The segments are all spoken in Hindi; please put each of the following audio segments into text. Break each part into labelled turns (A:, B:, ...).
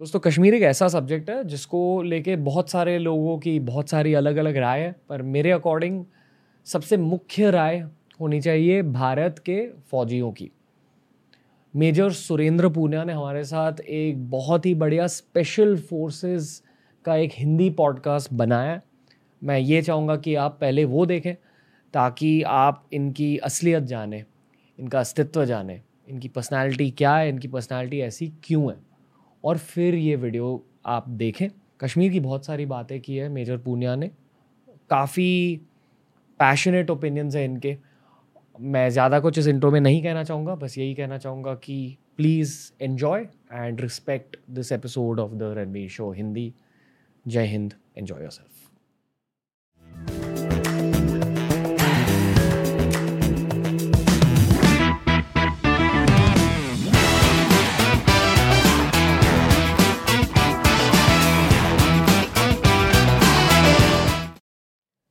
A: दोस्तों, कश्मीर एक ऐसा सब्जेक्ट है जिसको लेके बहुत सारे लोगों की बहुत सारी अलग अलग राय है, पर मेरे अकॉर्डिंग सबसे मुख्य राय होनी चाहिए भारत के फौजियों की। मेजर सुरेंद्र पूनिया ने हमारे साथ एक बहुत ही बढ़िया स्पेशल फोर्सेस का एक हिंदी पॉडकास्ट बनाया मैं ये चाहूँगा कि आप पहले वो देखें, ताकि आप इनकी असलियत जानें, इनका अस्तित्व जानें, इनकी पर्सनालिटी क्या है, इनकी पर्सनालिटी ऐसी क्यों है। और फिर ये वीडियो आप देखें। कश्मीर की बहुत सारी बातें की है, मेजर पूनिया ने। काफ़ी पैशनेट ओपिनियंस हैं इनके। मैं ज़्यादा कुछ इस इंट्रो में नहीं कहना चाहूँगा, बस यही कहना चाहूँगा कि please enjoy and respect this episode of the Ranveer show Hindi Jai Hind enjoy yourself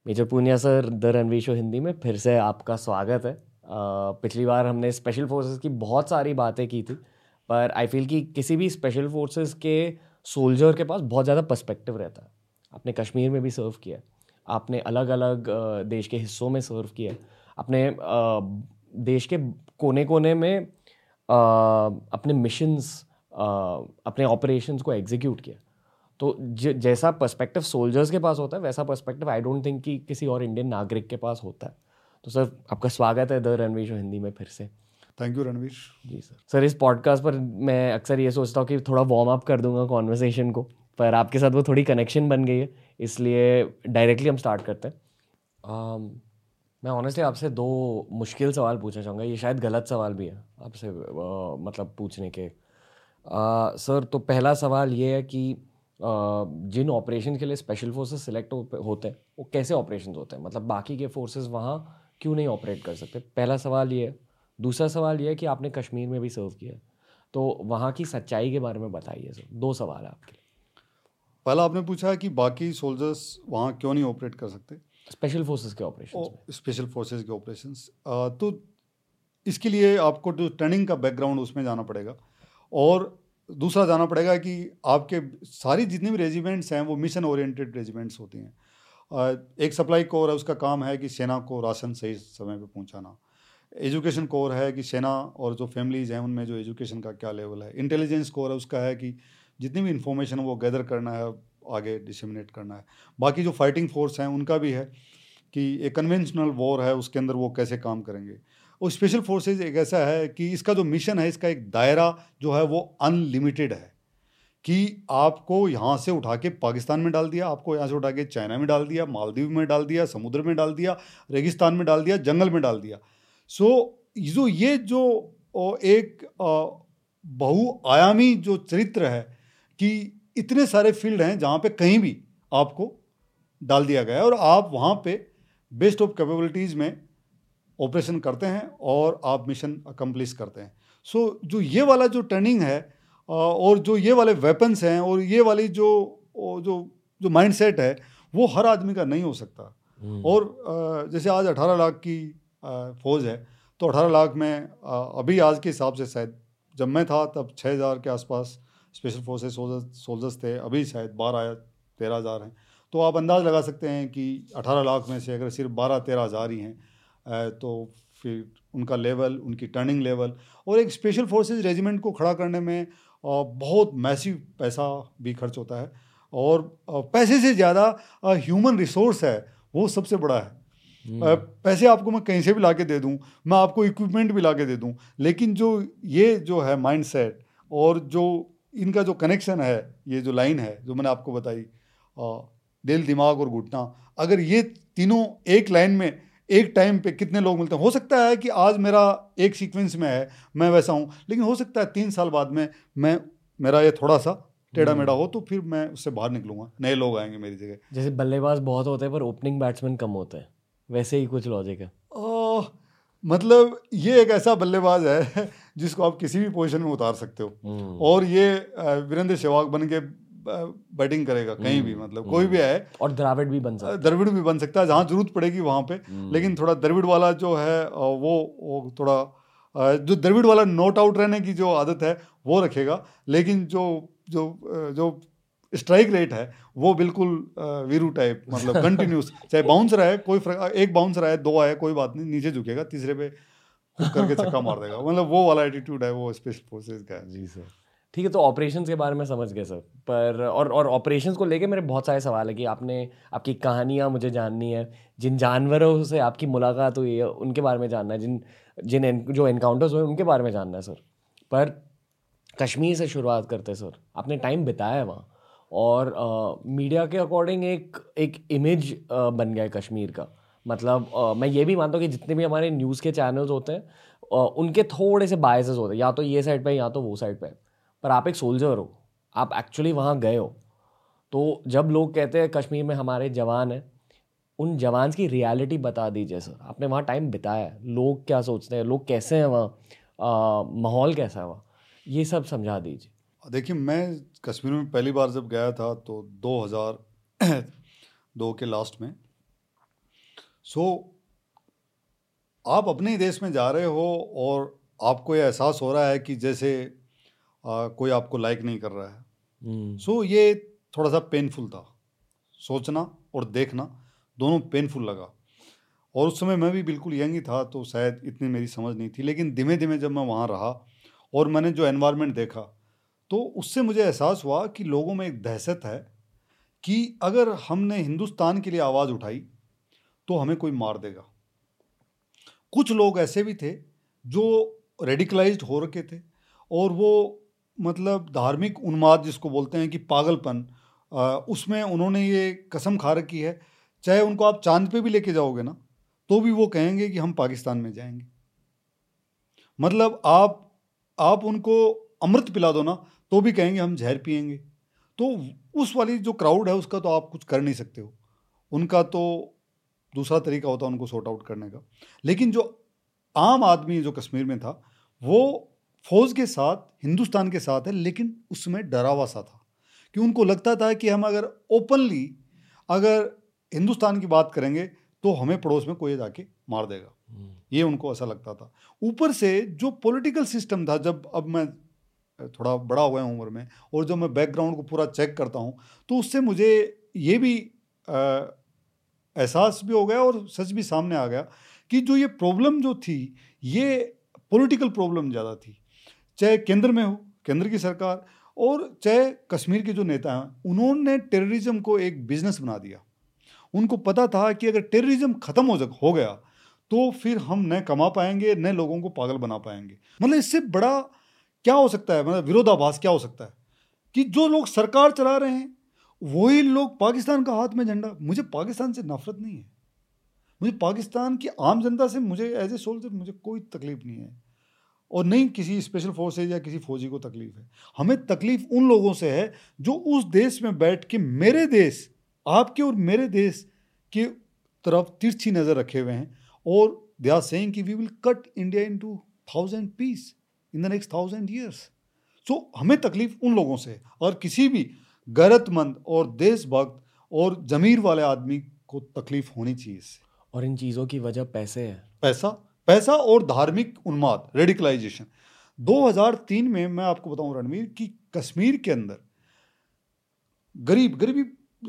A: major Punia sir, the Ranveer show Hindi में, फिर से आपका स्वागत है। पिछली बार हमने स्पेशल फोर्सेस की बहुत सारी बातें की थी, पर आई फील कि किसी भी स्पेशल फोर्सेस के सोल्जर के पास बहुत ज़्यादा पर्सपेक्टिव रहता है। आपने कश्मीर में भी सर्व किया आपने अलग अलग देश के हिस्सों में सर्व किया आपने देश के कोने कोने में अपने मिशंस अपने ऑपरेशंस को एग्जीक्यूट किया तो जैसा पर्सपेक्टिव सोल्जर्स के पास होता है वैसा पर्सपेक्टिव आई डोंट थिंक कि किसी और इंडियन नागरिक के पास होता है। तो सर आपका स्वागत है द रणवीर शो हिंदी में फिर से।
B: Thank you Ranveer
A: ji sir. Sir इस पॉडकास्ट पर मैं अक्सर ये सोचता हूँ कि थोड़ा वार्म अप कर दूँगा कॉन्वर्सेशन को पर आपके साथ वो थोड़ी कनेक्शन बन गई है इसलिए डायरेक्टली हम स्टार्ट करते हैं। Um, मैं ऑनेस्टली आपसे दो मुश्किल सवाल पूछना चाहूँगा ये शायद गलत सवाल भी है आपसे मतलब पूछने के। सर तो पहला सवाल ये है कि जिन ऑपरेशन के लिए स्पेशल फोर्सेस सिलेक्ट होते हैं वो कैसे ऑपरेशन होते हैं? मतलब बाकी के फोर्सेस वहाँ क्यों नहीं ऑपरेट कर सकते? पहला सवाल ये है। दूसरा सवाल ये है कि आपने कश्मीर में भी सर्व किया है। तो वहाँ की सच्चाई के बारे में बताइए सर। दो सवाल है आपके।
B: पहला आपने पूछा कि बाकी सोल्जर्स वहाँ क्यों नहीं ऑपरेट कर सकते?
A: स्पेशल फोर्सेस के ऑपरेशन
B: स्पेशल फोर्सेस के ऑपरेशन तो इसके लिए आपको जो ट्रेनिंग का बैकग्राउंड उसमें जाना पड़ेगा। और दूसरा जाना पड़ेगा कि आपके सारी जितनी भी रेजिमेंट्स हैं, वो मिशन ओरिएंटेड रेजिमेंट्स होती हैं। एक सप्लाई कोर है, उसका काम है कि सेना को राशन सही समय पे पहुंचाना। एजुकेशन कोर है कि सेना और जो फैमिलीज़ हैं, उनमें जो एजुकेशन का क्या लेवल है। इंटेलिजेंस कोर है, उसका है कि जितनी भी इंफॉर्मेशन वो गैदर करना है, आगे डिसमिनेट करना है। बाकी जो फाइटिंग फोर्स हैं, उनका भी है कि एक कन्वेंशनल वॉर है, उसके अंदर वो कैसे काम करेंगे। और स्पेशल फोर्सेज एक ऐसा है कि इसका जो मिशन है, इसका एक दायरा जो है वो अनलिमिटेड है कि आपको यहाँ से उठा के पाकिस्तान में डाल दिया, आपको यहाँ से उठा के चाइना में डाल दिया, मालदीव में डाल दिया, समुद्र में डाल दिया, रेगिस्तान में डाल दिया, जंगल में डाल दिया। सो जो, ये जो एक बहुआयामी जो चरित्र है कि इतने सारे फ़ील्ड हैं जहाँ पे कहीं भी आपको डाल दिया गया और आप वहाँ पे बेस्ट ऑफ़ कैपेबिलिटीज़ में ऑपरेशन करते हैं और आप मिशन अकम्प्लिश करते हैं। सो so, जो ये वाला जो ट्रेनिंग है और जो ये वाले वेपन्स हैं और ये वाली जो जो जो माइंडसेट है वो हर आदमी का नहीं हो सकता। हम्म। और जैसे आज 18 लाख की फौज है तो 18 लाख में अभी आज के हिसाब से शायद जब मैं था तब 6000 के आसपास स्पेशल फोर्सेस सोल्जर्स थे अभी शायद बारह या तेरह हज़ार हैं। तो आप अंदाज़ लगा सकते हैं कि 18 लाख में से अगर सिर्फ़ बारह तेरह हज़ार ही हैं तो फिर उनका लेवल उनकी टर्निंग लेवल और एक स्पेशल फोर्सेस रेजिमेंट को खड़ा करने में बहुत मैसिव पैसा भी खर्च होता है और पैसे से ज़्यादा ह्यूमन रिसोर्स है वो सबसे बड़ा है हम्म। पैसे आपको मैं कहीं से भी ला के दे दूँ मैं आपको इक्विपमेंट भी ला के दे दूँ लेकिन जो ये जो है माइंडसेट और जो इनका जो कनेक्शन है ये जो लाइन है जो मैंने आपको बताई दिल दिमाग और घुटना अगर ये तीनों एक लाइन में एक टाइम पे कितने लोग मिलते हैं? हो सकता है कि आज मेरा एक सीक्वेंस में है मैं वैसा हूँ लेकिन हो सकता है तीन साल बाद में मैं मेरा ये थोड़ा सा टेढ़ा मेढ़ा हो तो फिर मैं उससे बाहर निकलूँगा। नए लोग आएँगे मेरी जगह।
A: जैसे बल्लेबाज बहुत होते हैं पर ओपनिंग बैट्समैन कम होते हैं। वैसे ही कुछ लॉजिक है।
B: मतलब ये एक ऐसा बल्लेबाज है जिसको आप किसी भी पोजीशन में उतार सकते हो। हम्म। और ये वीरेंद्र सहवाग बन के बैटिंग करेगा कहीं भी हम्म, मतलब कोई भी
A: आए। और द्रविड़ भी बन सकता
B: है। द्रविड़ भी बन सकता है जहाँ ज़रूरत पड़ेगी वहाँ पे। हम्म। लेकिन थोड़ा द्रविड़ वाला जो है वो वो थोड़ा जो द्रविड़ वाला नोट आउट रहने की जो आदत है वो रखेगा। लेकिन जो जो जो स्ट्राइक रेट है वो बिल्कुल वीरू टाइप मतलब कंटिन्यूस चाहे बाउंस रहा है कोई फ़र्क एक बाउंस रहा है दो आए कोई बात नहीं नीचे झुकेगा तीसरे पे करके छक्का मार देगा। मतलब वो वाला एटीट्यूड है वो स्पेशल फोर्सेज का है।
A: जी सर। ठीक है तो ऑपरेशन के बारे में समझ गए सर पर और और ऑपरेशंस को लेके मेरे बहुत सारे सवाल है कि आपने आपकी कहानियाँ मुझे जाननी है जिन जानवरों से आपकी मुलाकात हुई है उनके बारे में जानना है जिन जिन जो इनकाउंटर्स हुए उनके बारे में जानना है सर। पर कश्मीर से शुरुआत करते सर। आपने टाइम बिताया वहाँ। और मीडिया के अकॉर्डिंग एक एक इमेज बन गया है कश्मीर का। मतलब आ, मैं ये भी मानता हूँ कि जितने भी हमारे न्यूज़ के चैनल्स होते हैं आ, उनके थोड़े से बायसेस होते हैं। या तो ये साइड पे या तो वो साइड पे पर आप एक सोल्जर हो, आप एक्चुअली वहाँ गए हो। तो जब लोग कहते हैं, कश्मीर में हमारे जवान हैं, उन जवान की रियलिटी बता दीजिए सर आपने वहाँ टाइम बिताया है। लोग क्या सोचते हैं? लोग कैसे हैं वहाँ? माहौल कैसा है वहाँ? ये सब समझा दीजिए।
B: देखिए, मैं कश्मीर में पहली बार जब गया था तो 2000 दो के लास्ट में। सो आप अपने ही देश में जा रहे हो और आपको ये एहसास हो रहा है कि जैसे आ, कोई आपको लाइक नहीं कर रहा है। सो हम्म। so, ये थोड़ा सा पेनफुल था। सोचना और देखना दोनों पेनफुल लगा। और उस समय मैं भी बिल्कुल यंग ही था तो शायद इतनी मेरी समझ नहीं थी। लेकिन धीमे धीमे जब मैं वहाँ रहा और मैंने जो एनवायरनमेंट देखा तो उससे मुझे एहसास हुआ कि लोगों में एक दहशत है कि अगर हमने हिंदुस्तान के लिए आवाज़ उठाई तो हमें कोई मार देगा। कुछ लोग ऐसे भी थे जो रेडिकलाइज्ड हो रखे थे और वो मतलब धार्मिक उन्माद जिसको बोलते हैं कि पागलपन उसमें उन्होंने ये कसम खा रखी है। चाहे उनको आप चाँद पे भी लेके जाओगे ना तो भी वो कहेंगे कि हम पाकिस्तान में जाएँगे। मतलब आप आप उनको अमृत पिला दो ना तो भी कहेंगे हम जहर पियेंगे। तो उस वाली जो क्राउड है, उसका तो आप कुछ कर नहीं सकते हो। उनका तो दूसरा तरीका होता है उनको सॉर्ट आउट करने का। लेकिन जो आम आदमी जो कश्मीर में था, वो फौज के साथ हिंदुस्तान के साथ है लेकिन उसमें डरावा सा था कि उनको लगता था कि हम अगर ओपनली अगर हिंदुस्तान की बात करेंगे तो हमें पड़ोस में कोई जाके मार देगा। हम्म। ये उनको ऐसा लगता था। ऊपर से जो पॉलिटिकल सिस्टम था जब अब मैं थोड़ा बड़ा हुआ हूँ उम्र में और जब मैं बैकग्राउंड को पूरा चेक करता हूँ तो उससे मुझे ये भी एहसास भी हो गया और सच भी सामने आ गया कि जो ये प्रॉब्लम जो थी ये पॉलिटिकल प्रॉब्लम ज़्यादा थी। चाहे केंद्र में हो, केंद्र की सरकार और चाहे कश्मीर के जो नेता हैं, उन्होंने टेररिज्म को एक बिज़नेस बना दिया। उनको पता था कि अगर टेररिज्म ख़त्म हो हो गया तो फिर हम न कमा पाएँगे, न लोगों को पागल बना पाएँगे। मतलब इससे बड़ा क्या हो सकता है? मतलब विरोधाभास क्या हो सकता है? कि जो लोग सरकार चला रहे हैं, वही लोग पाकिस्तान का हाथ में झंडा। मुझे पाकिस्तान से नफरत नहीं है। मुझे पाकिस्तान की आम जनता से मुझे एज ए सोल्जर मुझे कोई तकलीफ़ नहीं है। और नहीं किसी स्पेशल फोर्सेज या किसी फौजी को तकलीफ़ है। हमें तकलीफ़ उन लोगों से है जो उस देश में बैठ के मेरे देश आपके और मेरे देश के तरफ़ तिरछी नज़र रखे हुए हैं और दे आर सेइंग कि we will cut India into thousand pieces in the next thousand years so हमें तकलीफ़ उन लोगों से और किसी भी गैरतमंद और देशभक्त और जमीर वाले आदमी को तकलीफ़ होनी चाहिए इससे।
A: और इन चीज़ों की वजह पैसे है।
B: पैसा पैसा और धार्मिक उन्माद रेडिकलाइजेशन 2003 में मैं आपको बताऊँ रणवीर, कि कश्मीर के अंदर गरीब, गरीबी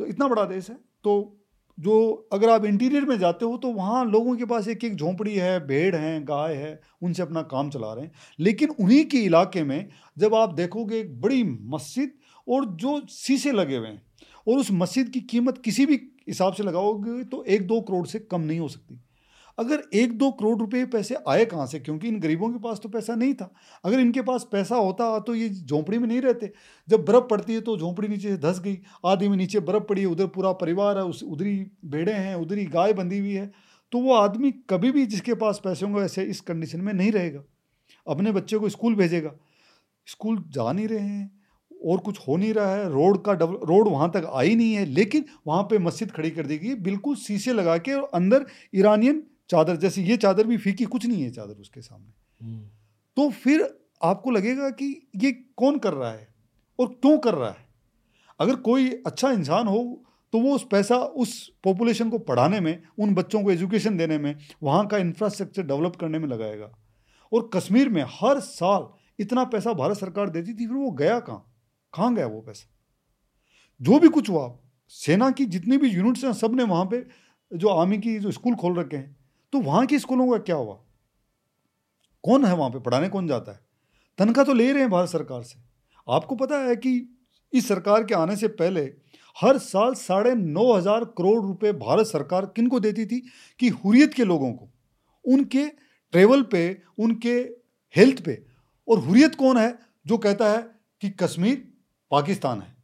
B: इतना बड़ा देश है तो जो अगर आप इंटीरियर में जाते हो तो वहाँ लोगों के पास एक एक झोंपड़ी है, भेड़ हैं, गाय है, उनसे अपना काम चला रहे हैं। लेकिन उन्हीं के इलाके में जब आप देखोगे एक बड़ी मस्जिद और जो शीशे लगे हुए हैं, और उस मस्जिद की कीमत किसी भी हिसाब से लगाओगे तो एक दो करोड़ से कम नहीं हो सकती। अगर एक दो करोड़ रुपए पैसे आए कहाँ से? क्योंकि इन गरीबों के पास तो पैसा नहीं था। अगर इनके पास पैसा होता तो ये झोंपड़ी में नहीं रहते। जब बर्फ़ पड़ती है तो झोंपड़ी नीचे से धस गई। आदि में नीचे बर्फ़ पड़ी है, उधर पूरा परिवार है, उस, उधरी भेड़े हैं, उधरी गाय बंधी हुई है। तो वो आदमी कभी भी जिसके पास पैसे होंगे वैसे इस कंडीशन में नहीं रहेगा। अपने बच्चे को स्कूल भेजेगा। स्कूल जा नहीं रहे हैं, और कुछ हो नहीं रहा है, रोड का डबल रोड वहाँ तक आई नहीं है, लेकिन वहाँ पे मस्जिद खड़ी कर दी गई बिल्कुल शीशे लगा के और अंदर ईरानियन चादर जैसे ये चादर भी फीकी कुछ नहीं है चादर उसके सामने। हम्म। तो फिर आपको लगेगा कि ये कौन कर रहा है और क्यों कर रहा है? अगर कोई अच्छा इंसान हो तो वो उस पैसा उस पॉपुलेशन को पढ़ाने में उन बच्चों को एजुकेशन देने में वहाँ का इंफ्रास्ट्रक्चर डेवलप करने में लगाएगा। और कश्मीर में हर साल इतना पैसा भारत सरकार देती थी फिर वो गया कहाँ? कहाँ गया वो पैसा? जो भी कुछ हुआ सेना की जितनी भी यूनिट्स हैं सबने वहाँ पे जो आर्मी की जो स्कूल खोल रखे हैं तो वहाँ के स्कूलों का क्या हुआ? कौन है वहाँ पे? पढ़ाने कौन जाता है? तनख्वाह तो ले रहे हैं भारत सरकार से। आपको पता है कि इस सरकार के आने से पहले हर साल साढ़े नौ हज़ार करोड़ रुपए भारत सरकार किन को देती थी कि हुरियत के लोगों को? उनके ट्रेवल पे, उनके हेल्थ पे। और हुरियत कौन है जो कहता है कि कश्मीर पाकिस्तान है?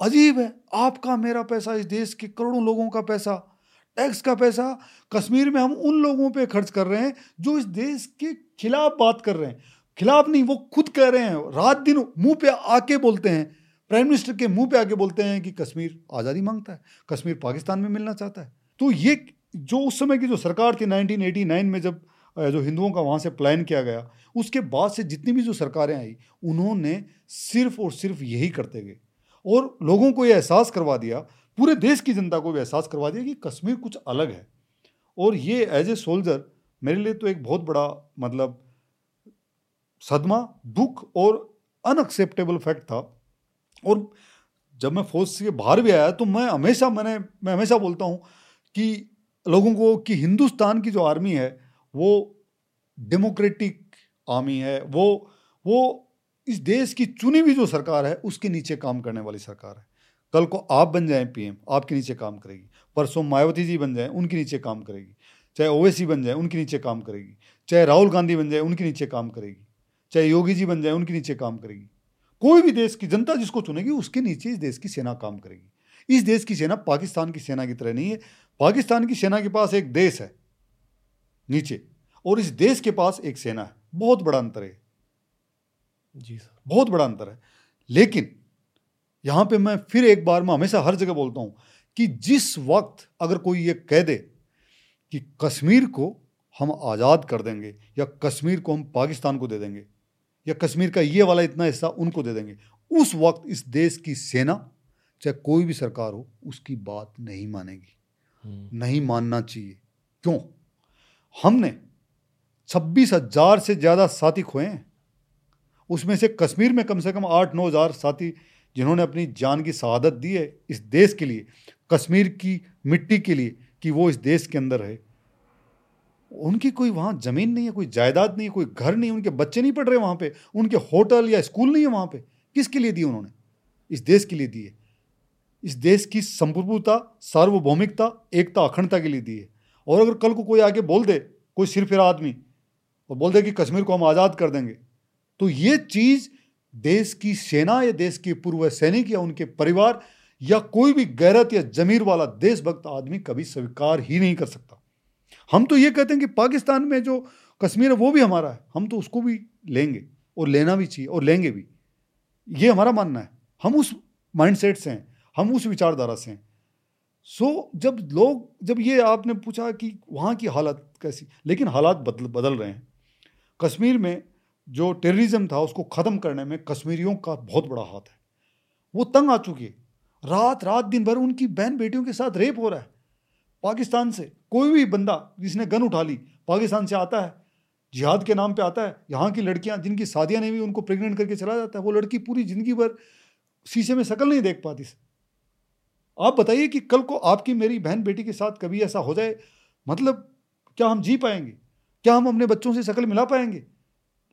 B: अजीब है। आपका मेरा पैसा इस देश के करोड़ों लोगों का पैसा। टैक्स का पैसा कश्मीर में हम उन लोगों पे खर्च कर रहे हैं जो इस देश के खिलाफ बात कर रहे हैं। खिलाफ नहीं, वो खुद कह रहे हैं। रात दिन मुँह पे आके बोलते हैं। प्राइम मिनिस्टर के मुँह पे आके बोलते हैं कि कश्मीर आज़ादी माँगता है, कश्मीर पाकिस्तान में मिलना चाहता है। तो ये जो उस समय की जो सरकार थी 1989 में जब जो हिंदुओं का वहाँ से प्लान किया गया, उसके बाद से जितनी भी जो सरकारें आई, उन्होंने सिर्फ़ और सिर्फ़ यही करते गए। और लोगों को ये एहसास करवा दिया पूरे देश की जनता को भी एहसास करवा दिया कि कश्मीर कुछ अलग है। और ये एज ए सोल्जर मेरे लिए तो एक बहुत बड़ा मतलब सदमा, दुख और अनएक्सेप्टेबल फैक्ट था। और जब मैं फौज से बाहर भी आया तो मैं हमेशा मैंने, मैं हमेशा बोलता हूँ कि लोगों को कि हिंदुस्तान की जो आर्मी है, वो डेमोक्रेटिक आर्मी है, वो वो इस देश की चुनी हुई जो सरकार है, उसके नीचे काम करने वाली सरकार है। कल को आप बन जाएँ पीएम आपके नीचे काम करेगी। परसों मायावती जी बन जाएँ उनके नीचे काम करेगी। चाहे ओवैसी बन जाए उनके नीचे काम करेगी। चाहे राहुल गांधी बन जाए उनके नीचे काम करेगी। चाहे योगी जी बन जाए उनके नीचे काम करेगी। कोई भी देश की जनता जिसको चुनेगी उसके नीचे इस देश की सेना काम करेगी। इस देश की सेना पाकिस्तान की सेना की तरह नहीं है। पाकिस्तान की सेना के पास एक देश है नीचे। और इस देश के पास एक सेना है। बहुत बड़ा अंतर है।
A: जी सर।
B: बहुत बड़ा अंतर है। लेकिन यहाँ पे मैं फिर एक बार मैं हमेशा हर जगह बोलता हूँ कि जिस वक्त अगर कोई ये कह दे कि कश्मीर को हम आज़ाद कर देंगे या कश्मीर को हम पाकिस्तान को दे देंगे या कश्मीर का ये वाला इतना हिस्सा उनको दे देंगे उस वक्त इस देश की सेना चाहे कोई भी सरकार हो उसकी बात नहीं मानेगी। हम्म। नहीं मानना चाहिए। क्यों? हमने छब्बीस हज़ार से ज़्यादा साथी खोए हैं। उसमें से कश्मीर में कम से कम आठ नौ हज़ार साथी जिन्होंने अपनी जान की शहादत दी है इस देश के लिए, कश्मीर की मिट्टी के लिए, कि वो इस देश के अंदर है उनकी कोई वहाँ ज़मीन नहीं है, कोई जायदाद नहीं है, कोई घर नहीं उनके बच्चे नहीं पढ़ रहे वहाँ पे, उनके होटल या स्कूल नहीं है वहाँ पे। किसके लिए दिए उन्होंने? इस देश के लिए दिए। इस देश की संप्रभुता, सार्वभौमिकता, एकता, अखंडता के लिए दिए। और अगर कल को कोई आके बोल दे, कोई सिर फिरा आदमी, और बोल दे कि कश्मीर को हम आज़ाद कर देंगे तो ये चीज़ देश की सेना या देश के पूर्व सैनिक या उनके परिवार या कोई भी गैरत या जमीर वाला देशभक्त आदमी कभी स्वीकार ही नहीं कर सकता। हम तो ये कहते हैं कि पाकिस्तान में जो कश्मीर है, वो भी हमारा है। हम तो उसको भी लेंगे और लेना भी चाहिए और लेंगे भी। ये हमारा मानना है। हम उस माइंडसेट से हैं। हम उस विचारधारा से हैं। सो जब लोग, जब ये आपने पूछा कि वहाँ की हालत कैसी, लेकिन हालात बदल बदल रहे हैं। कश्मीर में जो टेररिज्म था, उसको ख़त्म करने में कश्मीरियों का बहुत बड़ा हाथ है। वो तंग आ चुकी है। रात रात, दिन भर उनकी बहन बेटियों के साथ रेप हो रहा है। पाकिस्तान से कोई भी बंदा जिसने गन उठा ली, पाकिस्तान से आता है। जिहाद के नाम पे आता है। यहाँ की लड़कियाँ जिनकी शादियाँ नहीं हुई, उनको प्रेग्नेंट करके चला जाता है। वो लड़की पूरी ज़िंदगी भर शीशे में शक्ल नहीं देख पाती। आप बताइए कि कल को आपकी मेरी बहन बेटी के साथ कभी ऐसा हो जाए? मतलब क्या हम जी पाएँगे? क्या हम अपने बच्चों से शक्ल मिला पाएँगे?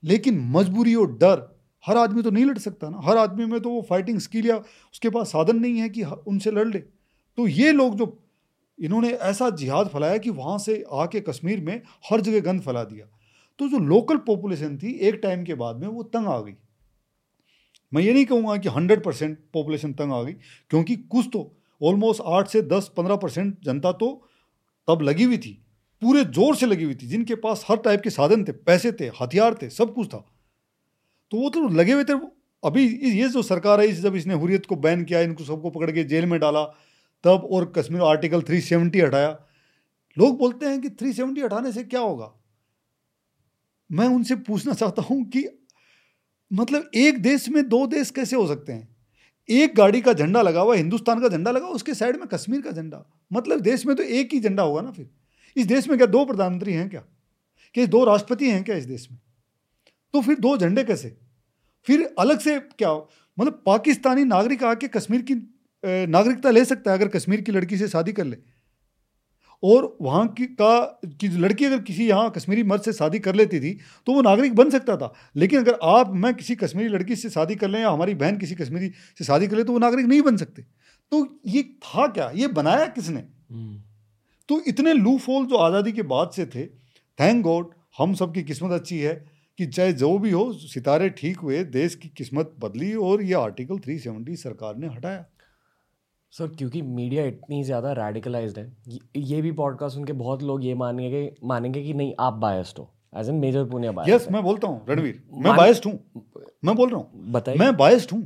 B: लेकिन मजबूरी और डर हर आदमी तो नहीं लड़ सकता ना। हर आदमी में तो वो फाइटिंग स्किल या उसके पास साधन नहीं है कि उनसे लड़ ले। तो ये लोग जो इन्होंने ऐसा जिहाद फैलाया कि वहाँ से आके कश्मीर में हर जगह गंद फैला दिया। तो जो लोकल पॉपुलेशन थी, एक टाइम के बाद में वो तंग आ गई। मैं ये नहीं कहूँगा कि हंड्रेड परसेंट पॉपुलेशन तंग आ गई, क्योंकि कुछ तो ऑलमोस्ट आठ से दस, पंद्रह परसेंट जनता तो तब लगी हुई थी। पूरे ज़ोर से लगी हुई थी, जिनके पास हर टाइप के साधन थे, पैसे थे, हथियार थे, सब कुछ था। तो वो तो लगे हुए थे अभी ये जो सरकार है, इस जब इसने हुरियत को बैन किया, इनको सबको पकड़ के जेल में डाला, तब और कश्मीर आर्टिकल 370 हटाया। लोग बोलते हैं कि 370 हटाने से क्या होगा? मैं उनसे पूछना चाहता हूँ कि मतलब एक देश में दो देश कैसे हो सकते हैं? एक गाड़ी का झंडा लगा हुआ, हिंदुस्तान का झंडा लगा उसके साइड में कश्मीर का झंडा। मतलब देश में तो एक ही झंडा होगा ना फिर। इस देश में क्या दो प्रधानमंत्री हैं क्या? कि दो राष्ट्रपति हैं क्या इस देश में? तो फिर दो झंडे कैसे? फिर अलग से क्या मतलब पाकिस्तानी नागरिक आके कश्मीर की नागरिकता ले सकता है अगर कश्मीर की लड़की से शादी कर ले। और वहाँ की, का, की लड़की अगर किसी यहाँ कश्मीरी मर्द से शादी कर लेती थी तो वो नागरिक बन सकता था। लेकिन अगर आप, मैं किसी कश्मीरी लड़की से शादी कर लें या हमारी बहन किसी कश्मीरी से शादी कर ले तो वो नागरिक नहीं बन सकते। तो ये था क्या? ये बनाया किसने? हम्म। तो इतने लू फोल जो आज़ादी के बाद से थे थैंक गॉड हम सबकी किस्मत अच्छी है कि चाहे जो भी हो सितारे ठीक हुए देश की किस्मत बदली और ये आर्टिकल 370 सरकार ने हटाया।
A: सर क्योंकि मीडिया इतनी ज़्यादा रेडिकलाइज्ड है ये भी पॉडकास्ट सुन के बहुत लोग ये मानेंगे मानेंगे कि नहीं आप बायस्ड हो as an major Punia
B: bias yes मैं बोलता हूँ रणवीर मैं बायस्ड हूँ मैं बोल रहा हूँ बताइए। मैं बायस्ड हूँ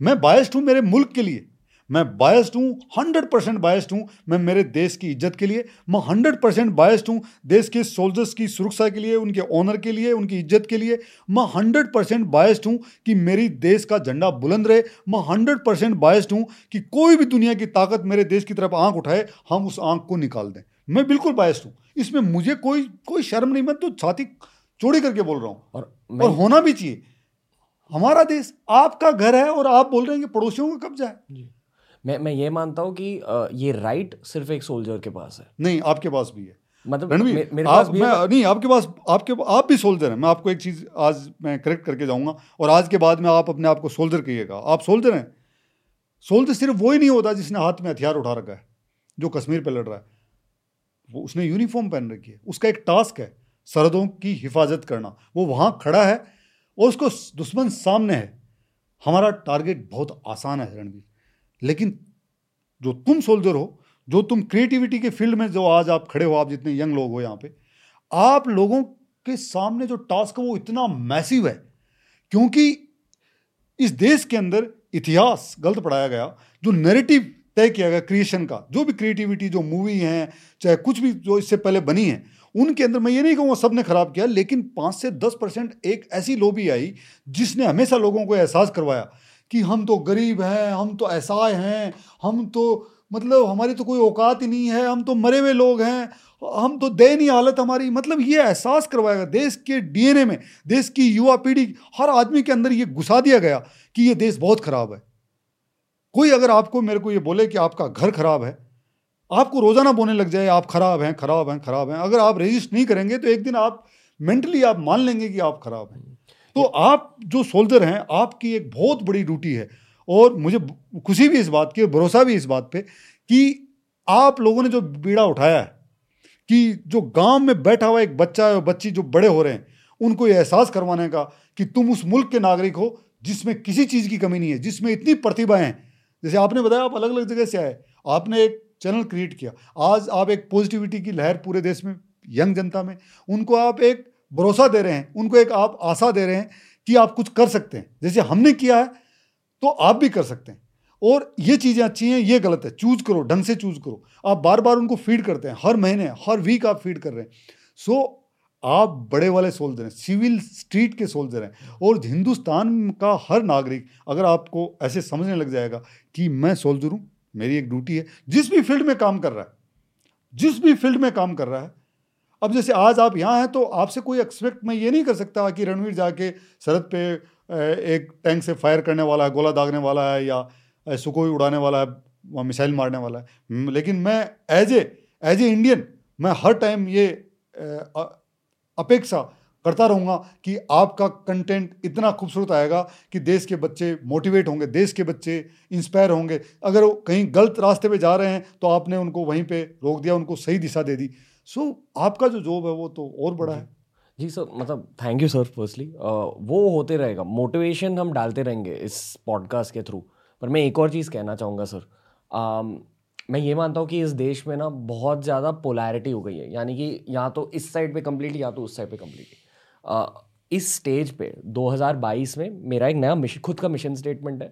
B: मैं बायस्ड हूँ मेरे मुल्क के लिए। मैं बायस्ड हूँ हंड्रेड परसेंट बायस्ड हूँ मैं मेरे देश की इज़्ज़त के लिए मैं हंड्रेड परसेंट बायस्ड हूँ देश के सोल्जर्स की सुरक्षा के लिए उनके ऑनर के लिए उनकी इज़्ज़त के लिए मैं हंड्रेड परसेंट बायस्ड हूँ कि मेरी देश का झंडा बुलंद रहे मैं हंड्रेड परसेंट बायस्ड हूँ कि कोई भी दुनिया की ताकत मेरे देश की तरफ़ आँख उठाए हम उस आँख को निकाल दें। मैं बिल्कुल बायस्ड हूँ। इसमें मुझे कोई कोई शर्म नहीं मैं तो छाती चोड़ी करके बोल रहा हूँ। और, और होना भी चाहिए। हमारा देश आपका घर है और आप बोल रहे हैं कि पड़ोसियों का कब्जा है।
A: मैं मैं ये मानता हूँ कि ये राइट सिर्फ़ एक सोल्जर के पास है।
B: नहीं आपके पास भी है। मतलब मे, मेरे आप, पास भी मैं है? नहीं आपके पास आपके आप भी सोल्जर हैं। मैं आपको एक चीज़ आज मैं करेक्ट करके जाऊँगा और आज के बाद में आप अपने आप को सोल्जर कहिएगा। आप सोल्जर हैं। सोल्जर सिर्फ़ वो ही नहीं होता जिसने हाथ में हथियार उठा रखा है जो कश्मीर पर लड़ रहा है। वो उसने यूनिफॉर्म पहन रखी है। उसका एक टास्क है सरहदों की हिफाजत करना। वो वहाँ खड़ा है और उसको दुश्मन सामने है। हमारा टारगेट बहुत आसान है रणवीर। लेकिन जो तुम सोल्जर हो, जो तुम क्रिएटिविटी के फ़ील्ड में जो आज आप खड़े हो, आप जितने यंग लोग हो यहाँ पे, आप लोगों के सामने जो टास्क है वो इतना मैसिव है, क्योंकि इस देश के अंदर इतिहास गलत पढ़ाया गया, जो नैरेटिव तय किया गया क्रिएशन का, जो भी क्रिएटिविटी जो मूवी हैं, चाहे कुछ भी जो इससे पहले बनी है, उनके अंदर मैं ये नहीं कहूँगा सबने खराब किया, लेकिन पाँच से दस परसेंट एक ऐसी लोबी आई जिसने हमेशा लोगों को एहसास करवाया। कि हम तो गरीब हैं, हम तो असहाय हैं, हम तो मतलब हमारी तो कोई औकात ही नहीं है, हम तो मरे हुए लोग हैं, हम तो दयनीय हालत हमारी मतलब ये एहसास करवाएगा देश के डीएनए में, देश की युवा पीढ़ी, हर आदमी के अंदर ये घुसा दिया गया कि ये देश बहुत खराब है। कोई अगर आपको, मेरे को ये बोले कि आपका घर खराब है, आपको रोज़ाना बोलने लग जाए, आप खराब हैं खराब हैं खराब हैं, अगर आप रजिस्ट नहीं करेंगे तो एक दिन आप मेंटली आप मान लेंगे कि आप खराब हैं। तो आप जो सोल्जर हैं आपकी एक बहुत बड़ी ड्यूटी है। और मुझे खुशी भी इस बात की भरोसा भी इस बात पे कि आप लोगों ने जो बीड़ा उठाया है कि जो गाँव में बैठा हुआ एक बच्चा है बच्ची जो बड़े हो रहे हैं उनको ये एहसास करवाने का कि तुम उस मुल्क के नागरिक हो जिसमें किसी चीज़ की कमी नहीं है जिसमें इतनी प्रतिभा हैं। जैसे आपने बताया आप अलग अलग जगह से आए आपने एक चैनल क्रिएट किया। आज आप एक पॉजिटिविटी की लहर पूरे देश में यंग जनता में उनको आप एक भरोसा दे रहे हैं, उनको एक आप आशा दे रहे हैं कि आप कुछ कर सकते हैं। जैसे हमने किया है तो आप भी कर सकते हैं। और ये चीज़ें अच्छी हैं, ये गलत है। चूज़ करो, ढंग से चूज़ करो। आप बार बार उनको फ़ीड करते हैं, हर महीने, हर वीक आप फ़ीड कर रहे हैं। सो आप बड़े वाले सोल्जर हैं सिविल स्ट्रीट के सोल्जर हैं। और हिंदुस्तान का हर नागरिक, अगर आपको ऐसे समझने लग जाएगा कि मैं सोल्जर हूँ, मेरी एक ड्यूटी है, जिस भी फ़ील्ड में काम कर रहा है, जिस भी फ़ील्ड में काम कर रहा है अब जैसे आज आप यहाँ हैं तो आपसे कोई एक्सपेक्ट मैं ये नहीं कर सकता कि रणवीर जाके सरहद पे एक टैंक से फायर करने वाला है, गोला दागने वाला है या सुकोई उड़ाने वाला है मिसाइल मारने वाला है। लेकिन मैं as a as a Indian मैं हर टाइम ये अपेक्षा करता रहूँगा कि आपका कंटेंट इतना खूबसूरत आएगा कि देश के बच्चे मोटिवेट होंगे, देश के बच्चे इंस्पायर होंगे। अगर वो कहीं गलत रास्ते पे जा रहे हैं तो आपने उनको वहीं पे रोक दिया, उनको सही दिशा दे दी। सो so, आपका जो जॉब है वो तो और बड़ा है।
A: जी सर मतलब थैंक यू सर फर्स्टली वो होते रहेगा। मोटिवेशन हम डालते रहेंगे इस पॉडकास्ट के थ्रू पर मैं एक और चीज़ कहना चाहूँगा सर uh, मैं ये मानता हूँ कि इस देश में ना बहुत ज़्यादा पोलैरिटी हो गई है। यानी कि या तो इस साइड पे कम्प्लीटली या तो उस साइड पे कम्प्लीटली uh, इस स्टेज पे 2022 में मेरा एक नया मिशन खुद का मिशन स्टेटमेंट है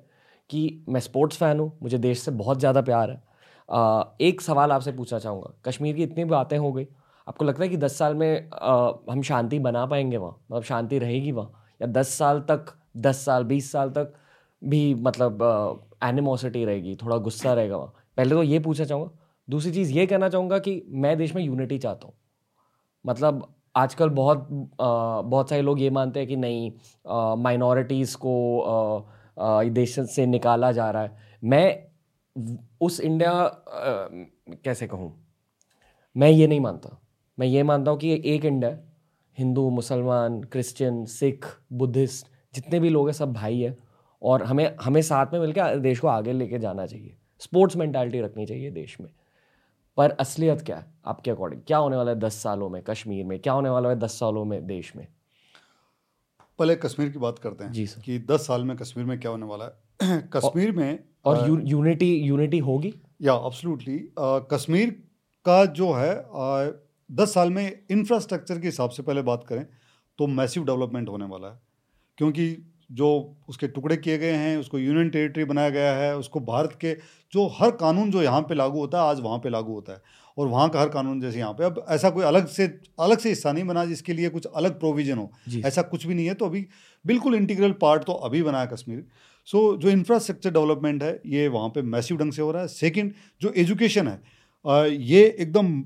A: कि मैं स्पोर्ट्स फ़ैन हूँ मुझे देश से बहुत ज़्यादा प्यार है। एक सवाल आपसे पूछना चाहूँगा। कश्मीर की इतनी बातें हो गई। आपको लगता है कि दस साल में हम शांति बना पाएँगे वहाँ? मतलब शांति रहेगी वहाँ? या दस साल तक दस साल बीस साल तक भी मतलब एनिमोसिटी रहेगी थोड़ा गुस्सा रहेगा वहाँ? पहले तो ये पूछना चाहूँगा। दूसरी चीज़ ये कहना चाहूँगा कि मैं देश में यूनिटी चाहता हूँ। मतलब आजकल बहुत आ, बहुत सारे लोग ये मानते हैं कि नहीं माइनॉरिटीज़ को आ, आ, देश से निकाला जा रहा है। मैं उस इंडिया आ, कैसे कहूँ? मैं ये नहीं मानता। मैं ये मानता हूँ कि एक इंडिया हिंदू मुसलमान क्रिश्चियन सिख बुद्धिस्ट जितने भी लोग हैं सब भाई है। और हमें हमें साथ में मिलकर देश को आगे लेके जाना चाहिए। स्पोर्ट्स मेंटालिटी रखनी चाहिए देश में। पर असलियत क्या है? आपके अकॉर्डिंग क्या होने वाला है दस सालों में कश्मीर में? क्या होने वाला है दस सालों में देश में?
B: पहले कश्मीर की बात करते हैं
A: जी सर।
B: कि दस साल में कश्मीर में क्या होने वाला है? कश्मीर में
A: और यूनिटी यूनिटी होगी?
B: या अब्सोल्युटली कश्मीर का जो है आ, दस साल में इंफ्रास्ट्रक्चर के हिसाब से पहले बात करें तो मैसिव डेवलपमेंट होने वाला है। क्योंकि जो उसके टुकड़े किए गए हैं उसको यूनियन टेरिटरी बनाया गया है उसको भारत के जो हर कानून जो यहाँ पे लागू होता है आज वहाँ पे लागू होता है। और वहाँ का हर कानून जैसे यहाँ पे अब ऐसा कोई अलग से अलग से हिस्सा नहीं बना जिसके लिए कुछ अलग प्रोविज़न हो। ऐसा कुछ भी नहीं है तो अभी बिल्कुल इंटीग्रल पार्ट तो अभी बनाया कश्मीर। सो so, जो इंफ्रास्ट्रक्चर डेवलपमेंट है ये वहाँ पे मैसिव ढंग से हो रहा है। सेकेंड जो एजुकेशन है ये एकदम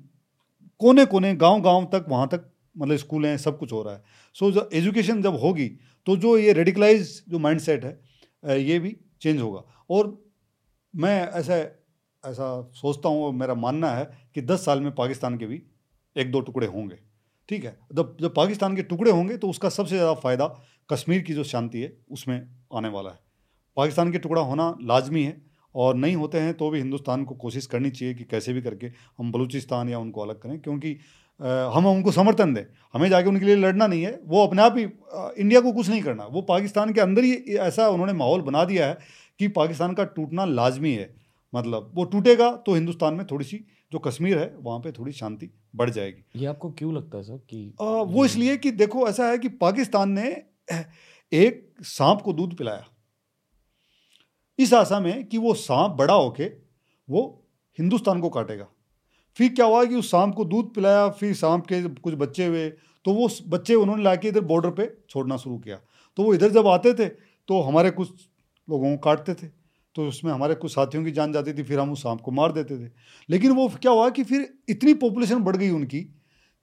B: कोने कोने गाँव गाँव तक वहाँ तक मतलब स्कूल हैं सब कुछ हो रहा है। सो so, जो एजुकेशन जब होगी तो जो ये रेडिकलाइज जो माइंड सेट है ये भी चेंज होगा। और मैं ऐसा ऐसा सोचता हूँ मेरा मानना है कि दस साल में पाकिस्तान के भी एक दो टुकड़े होंगे। ठीक है? जब जब पाकिस्तान के टुकड़े होंगे तो उसका सबसे ज़्यादा फ़ायदा कश्मीर की जो शांति है उसमें आने वाला है। पाकिस्तान के टुकड़ा होना लाजमी है और नहीं होते हैं तो भी हिंदुस्तान को कोशिश करनी चाहिए कि कैसे भी करके हम बलूचिस्तान या उनको अलग करें क्योंकि हम उनको समर्थन दें। हमें जाके उनके लिए लड़ना नहीं है वो अपने आप ही इंडिया को कुछ नहीं करना। वो पाकिस्तान के अंदर ही ऐसा उन्होंने माहौल बना दिया है कि पाकिस्तान का टूटना लाजमी है। मतलब वो टूटेगा तो हिंदुस्तान में थोड़ी सी जो कश्मीर है वहाँ पे थोड़ी शांति बढ़ जाएगी।
A: ये आपको क्यों लगता है सर कि
B: आ, वो इसलिए कि देखो ऐसा है कि पाकिस्तान ने एक सांप को दूध पिलाया। इस आशा में कि वो सांप बड़ा होके वो हिंदुस्तान को काटेगा। फिर क्या हुआ कि उस सांप को दूध पिलाया, फिर सांप के कुछ बच्चे हुए तो वो बच्चे उन्होंने ला के इधर बॉर्डर पे छोड़ना शुरू किया। तो वो इधर जब आते थे तो हमारे कुछ लोगों को काटते थे तो उसमें हमारे कुछ साथियों की जान जाती थी, फिर हम उस सांप को मार देते थे। लेकिन वो क्या हुआ कि फिर इतनी पॉपुलेशन बढ़ गई उनकी,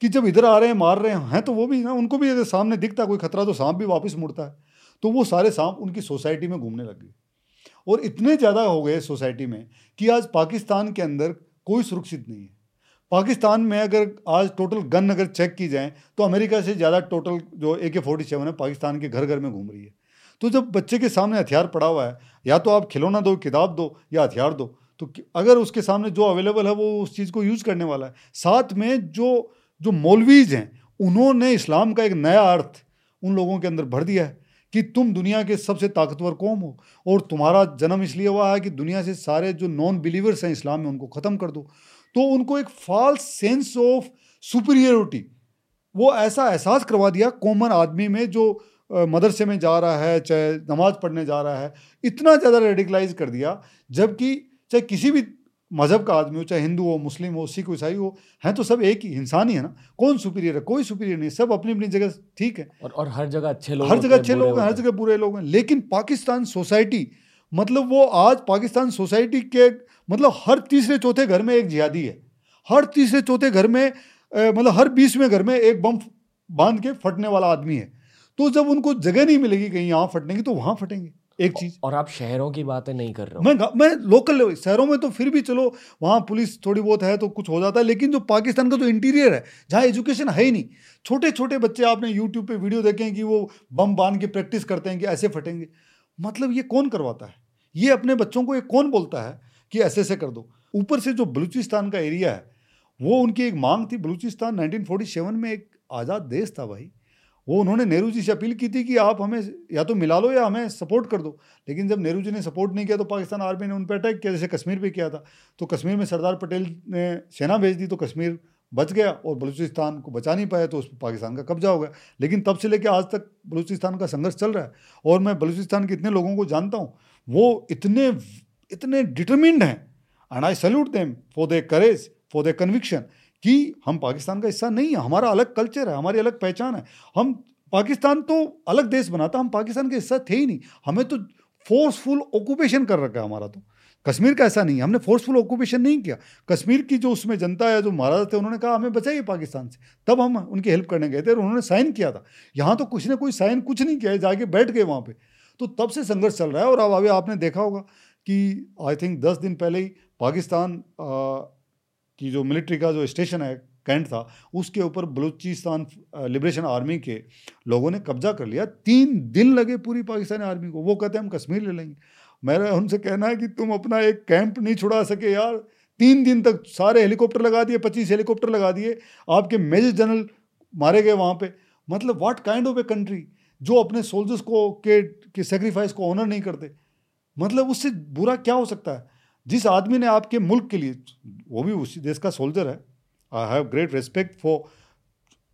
B: कि जब इधर आ रहे हैं, मार रहे हैं तो वो भी ना, उनको भी अगर सामने दिखता कोई खतरा तो सांप भी वापस मुड़ता है। तो वो सारे सांप उनकी सोसाइटी में घूमने लग गए। और इतने ज़्यादा हो गए सोसाइटी में कि आज पाकिस्तान के अंदर कोई सुरक्षित नहीं है। पाकिस्तान में अगर आज टोटल गन अगर चेक की जाए तो अमेरिका से ज़्यादा टोटल जो ए के फोर्टी सेवन है, पाकिस्तान के घर घर में घूम रही है। तो जब बच्चे के सामने हथियार पड़ा हुआ है, या तो आप खिलौना दो, किताब दो, या हथियार दो तो अगर उसके सामने जो अवेलेबल है, वो उस चीज़ को यूज़ करने वाला है। साथ में जो जो मौलवीज हैं, उन्होंने इस्लाम का एक नया अर्थ उन लोगों के अंदर भर दिया है। कि तुम दुनिया के सबसे ताकतवर कौम हो। और तुम्हारा जन्म इसलिए हुआ है कि दुनिया से सारे जो नॉन बिलीवर्स हैं इस्लाम में, उनको ख़त्म कर दो। तो उनको एक फॉल्स सेंस ऑफ़ सुपीरियरिटी वो ऐसा एहसास करवा दिया कॉमन आदमी में जो मदरसे में जा रहा है, चाहे नमाज़ पढ़ने जा रहा है, इतना ज़्यादा रेडिकलाइज कर दिया, जबकि चाहे किसी भी मज़हब का आदमी हो चाहे हिंदू हो मुस्लिम हो सिख ईसाई हो हैं तो सब एक ही इंसान ही है ना। कौन सुपीरियर है? कोई सुपीरियर नहीं सब अपनी अपनी जगह ठीक है।
A: और और हर जगह अच्छे लोग
B: हर जगह अच्छे लोग हैं हर जगह बुरे लोग हैं लेकिन पाकिस्तान सोसाइटी मतलब वो आज पाकिस्तान सोसाइटी के मतलब हर तीसरे चौथे घर में एक जिहादी है। हर तीसरे चौथे घर में मतलब हर बीसवें घर में एक बम बाँध के फटने वाला आदमी है। तो जब उनको जगह नहीं मिलेगी कहीं यहाँ फटने की तो वहाँ फटेंगे। एक चीज़
A: और आप शहरों की बातें नहीं कर रहे हो।
B: मैं मैं लोकल लेवल शहरों में तो फिर भी चलो वहाँ पुलिस थोड़ी बहुत है तो कुछ हो जाता है लेकिन जो पाकिस्तान का जो इंटीरियर है जहाँ एजुकेशन है ही नहीं। छोटे छोटे बच्चे आपने यूट्यूब पे वीडियो देखे हैं कि वो बम बाँध के प्रैक्टिस करते हैं कि ऐसे फटेंगे। मतलब ये कौन करवाता है? ये अपने बच्चों को ये कौन बोलता है कि ऐसे ऐसे कर दो? ऊपर से जो बलूचिस्तान का एरिया है वो उनकी एक मांग थी। बलूचिस्तान 1947 में एक आज़ाद देश था भाई। वो उन्होंने नेहरू जी से अपील की थी कि आप हमें या तो मिला लो या हमें सपोर्ट कर दो। लेकिन जब नेहरू जी ने सपोर्ट नहीं किया तो पाकिस्तान आर्मी ने उन पर अटैक किया, जैसे कश्मीर पे किया था। तो कश्मीर में सरदार पटेल ने सेना भेज दी तो कश्मीर बच गया और बलूचिस्तान को बचा नहीं पाया तो उस पर पाकिस्तान का कब्जा हो गया। लेकिन तब से लेकर आज तक बलूचिस्तान का संघर्ष चल रहा है और मैं बलूचिस्तान के इतने लोगों को जानता हूँ, वो इतने इतने डिटर्मिंड हैं। And I salute them for their courage for their conviction कि हम पाकिस्तान का हिस्सा नहीं है, हमारा अलग कल्चर है, हमारी अलग पहचान है। हम पाकिस्तान तो अलग देश बनाता हम पाकिस्तान के हिस्सा थे ही नहीं। हमें तो फोर्सफुल ऑक्यूपेशन कर रखा है हमारा तो। कश्मीर का ऐसा नहीं है, हमने फोर्सफुल ऑक्यूपेशन नहीं किया। कश्मीर की जो उसमें जनता है, जो महाराजा थे, उन्होंने कहा, हमें बचाइए पाकिस्तान से। तब हम उनकी हेल्प करने गए थे और उन्होंने साइन किया था। यहाँ तो कुछ ने कोई साइन कुछ नहीं किया है, जाके बैठ गए वहाँ पर तो तब से संघर्ष चल रहा है और अब अभी आपने देखा होगा कि आई थिंक दस दिन पहले ही पाकिस्तान की जो मिलिट्री का जो स्टेशन है कैंट था उसके ऊपर बलूचिस्तान लिबरेशन आर्मी के लोगों ने कब्जा कर लिया। तीन दिन लगे पूरी पाकिस्तानी आर्मी को। वो कहते हैं हम कश्मीर ले लेंगे। मेरा उनसे कहना है कि तुम अपना एक कैंप नहीं छुड़ा सके यार। तीन दिन तक सारे हेलीकॉप्टर लगा दिए पच्चीस हेलीकॉप्टर लगा दिए। आपके मेजर जनरल मारे गए वहाँ पे। मतलब what kind of a country जो अपने सोल्जर्स को के, के सेक्रीफाइस को ऑनर नहीं करते? मतलब उससे बुरा क्या हो सकता है? जिस आदमी ने आपके मुल्क के लिए वो भी उसी देश का सोल्जर है। I have great respect for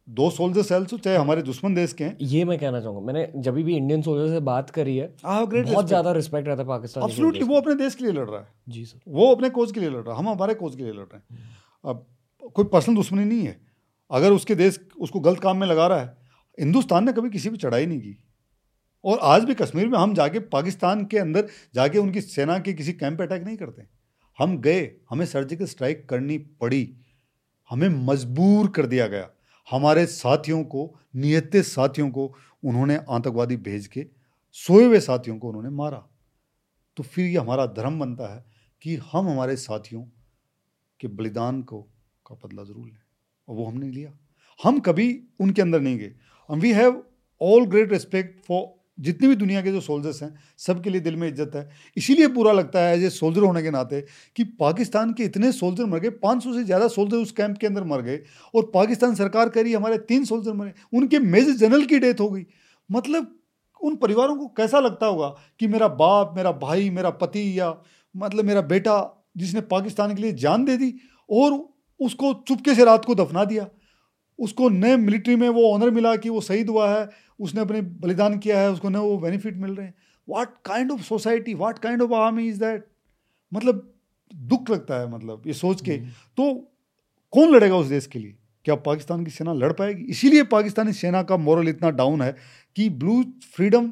B: the soldier also चाहे हमारे दुश्मन देश के हैं।
A: ये मैं कहना चाहूँगा मैंने जब भी इंडियन सोल्जर से बात करी है बहुत ज़्यादा रिस्पेक्ट रहता है पाकिस्तान
B: एब्सोल्युटली वो अपने देश के लिए लड़ रहा है।
A: जी सर
B: वो अपने कोच के लिए लड़ रहा है हम हमारे कोच के लिए लड़ रहे हैं। अब कोई पर्सनल दुश्मनी नहीं है। अगर उसके देश उसको गलत काम में लगा रहा है हिंदुस्तान ने कभी किसी पर चढ़ाई नहीं की। और आज भी कश्मीर में हम जाके पाकिस्तान के अंदर जाके उनकी सेना के किसी कैंप अटैक नहीं करते। हम गए, हमें सर्जिकल स्ट्राइक करनी पड़ी। हमें मजबूर कर दिया गया। हमारे साथियों को नियत साथियों को उन्होंने आतंकवादी भेज के, सोए हुए साथियों को उन्होंने मारा। तो फिर ये हमारा धर्म बनता है कि हम हमारे साथियों के बलिदान को, का बदला ज़रूर लें। और वो हमने लिया। हम कभी उनके अंदर नहीं गए। We have all great respect for जितनी भी दुनिया के जो सोल्जर्स हैं, सबके लिए दिल में इज़्ज़त है। इसीलिए बुरा लगता है एज ए सोल्जर होने के नाते कि पाकिस्तान के इतने सोल्जर मर गए 500 से ज़्यादा सोल्जर उस कैंप के अंदर मर गए और पाकिस्तान सरकार कह रही हमारे तीन सोल्जर मरे, उनके मेजर जनरल की डेथ हो गई। मतलब उन परिवारों को कैसा लगता होगा कि मेरा बाप, मेरा भाई, मेरा पति या मतलब मेरा बेटा जिसने पाकिस्तान के लिए जान दे दी और उसको चुपके से रात को दफना दिया? उसको नए मिलिट्री में वो ऑनर मिला कि वो शहीद हुआ है उसने अपने बलिदान किया है उसको नए वो बेनिफिट मिल रहे हैं। What kind of society what kind of army is that मतलब दुख लगता है मतलब ये सोच के। हम्म। तो कौन लड़ेगा उस देश के लिए? क्या पाकिस्तान की सेना लड़ पाएगी? इसीलिए पाकिस्तानी सेना का मॉरल इतना डाउन है कि ब्लू फ्रीडम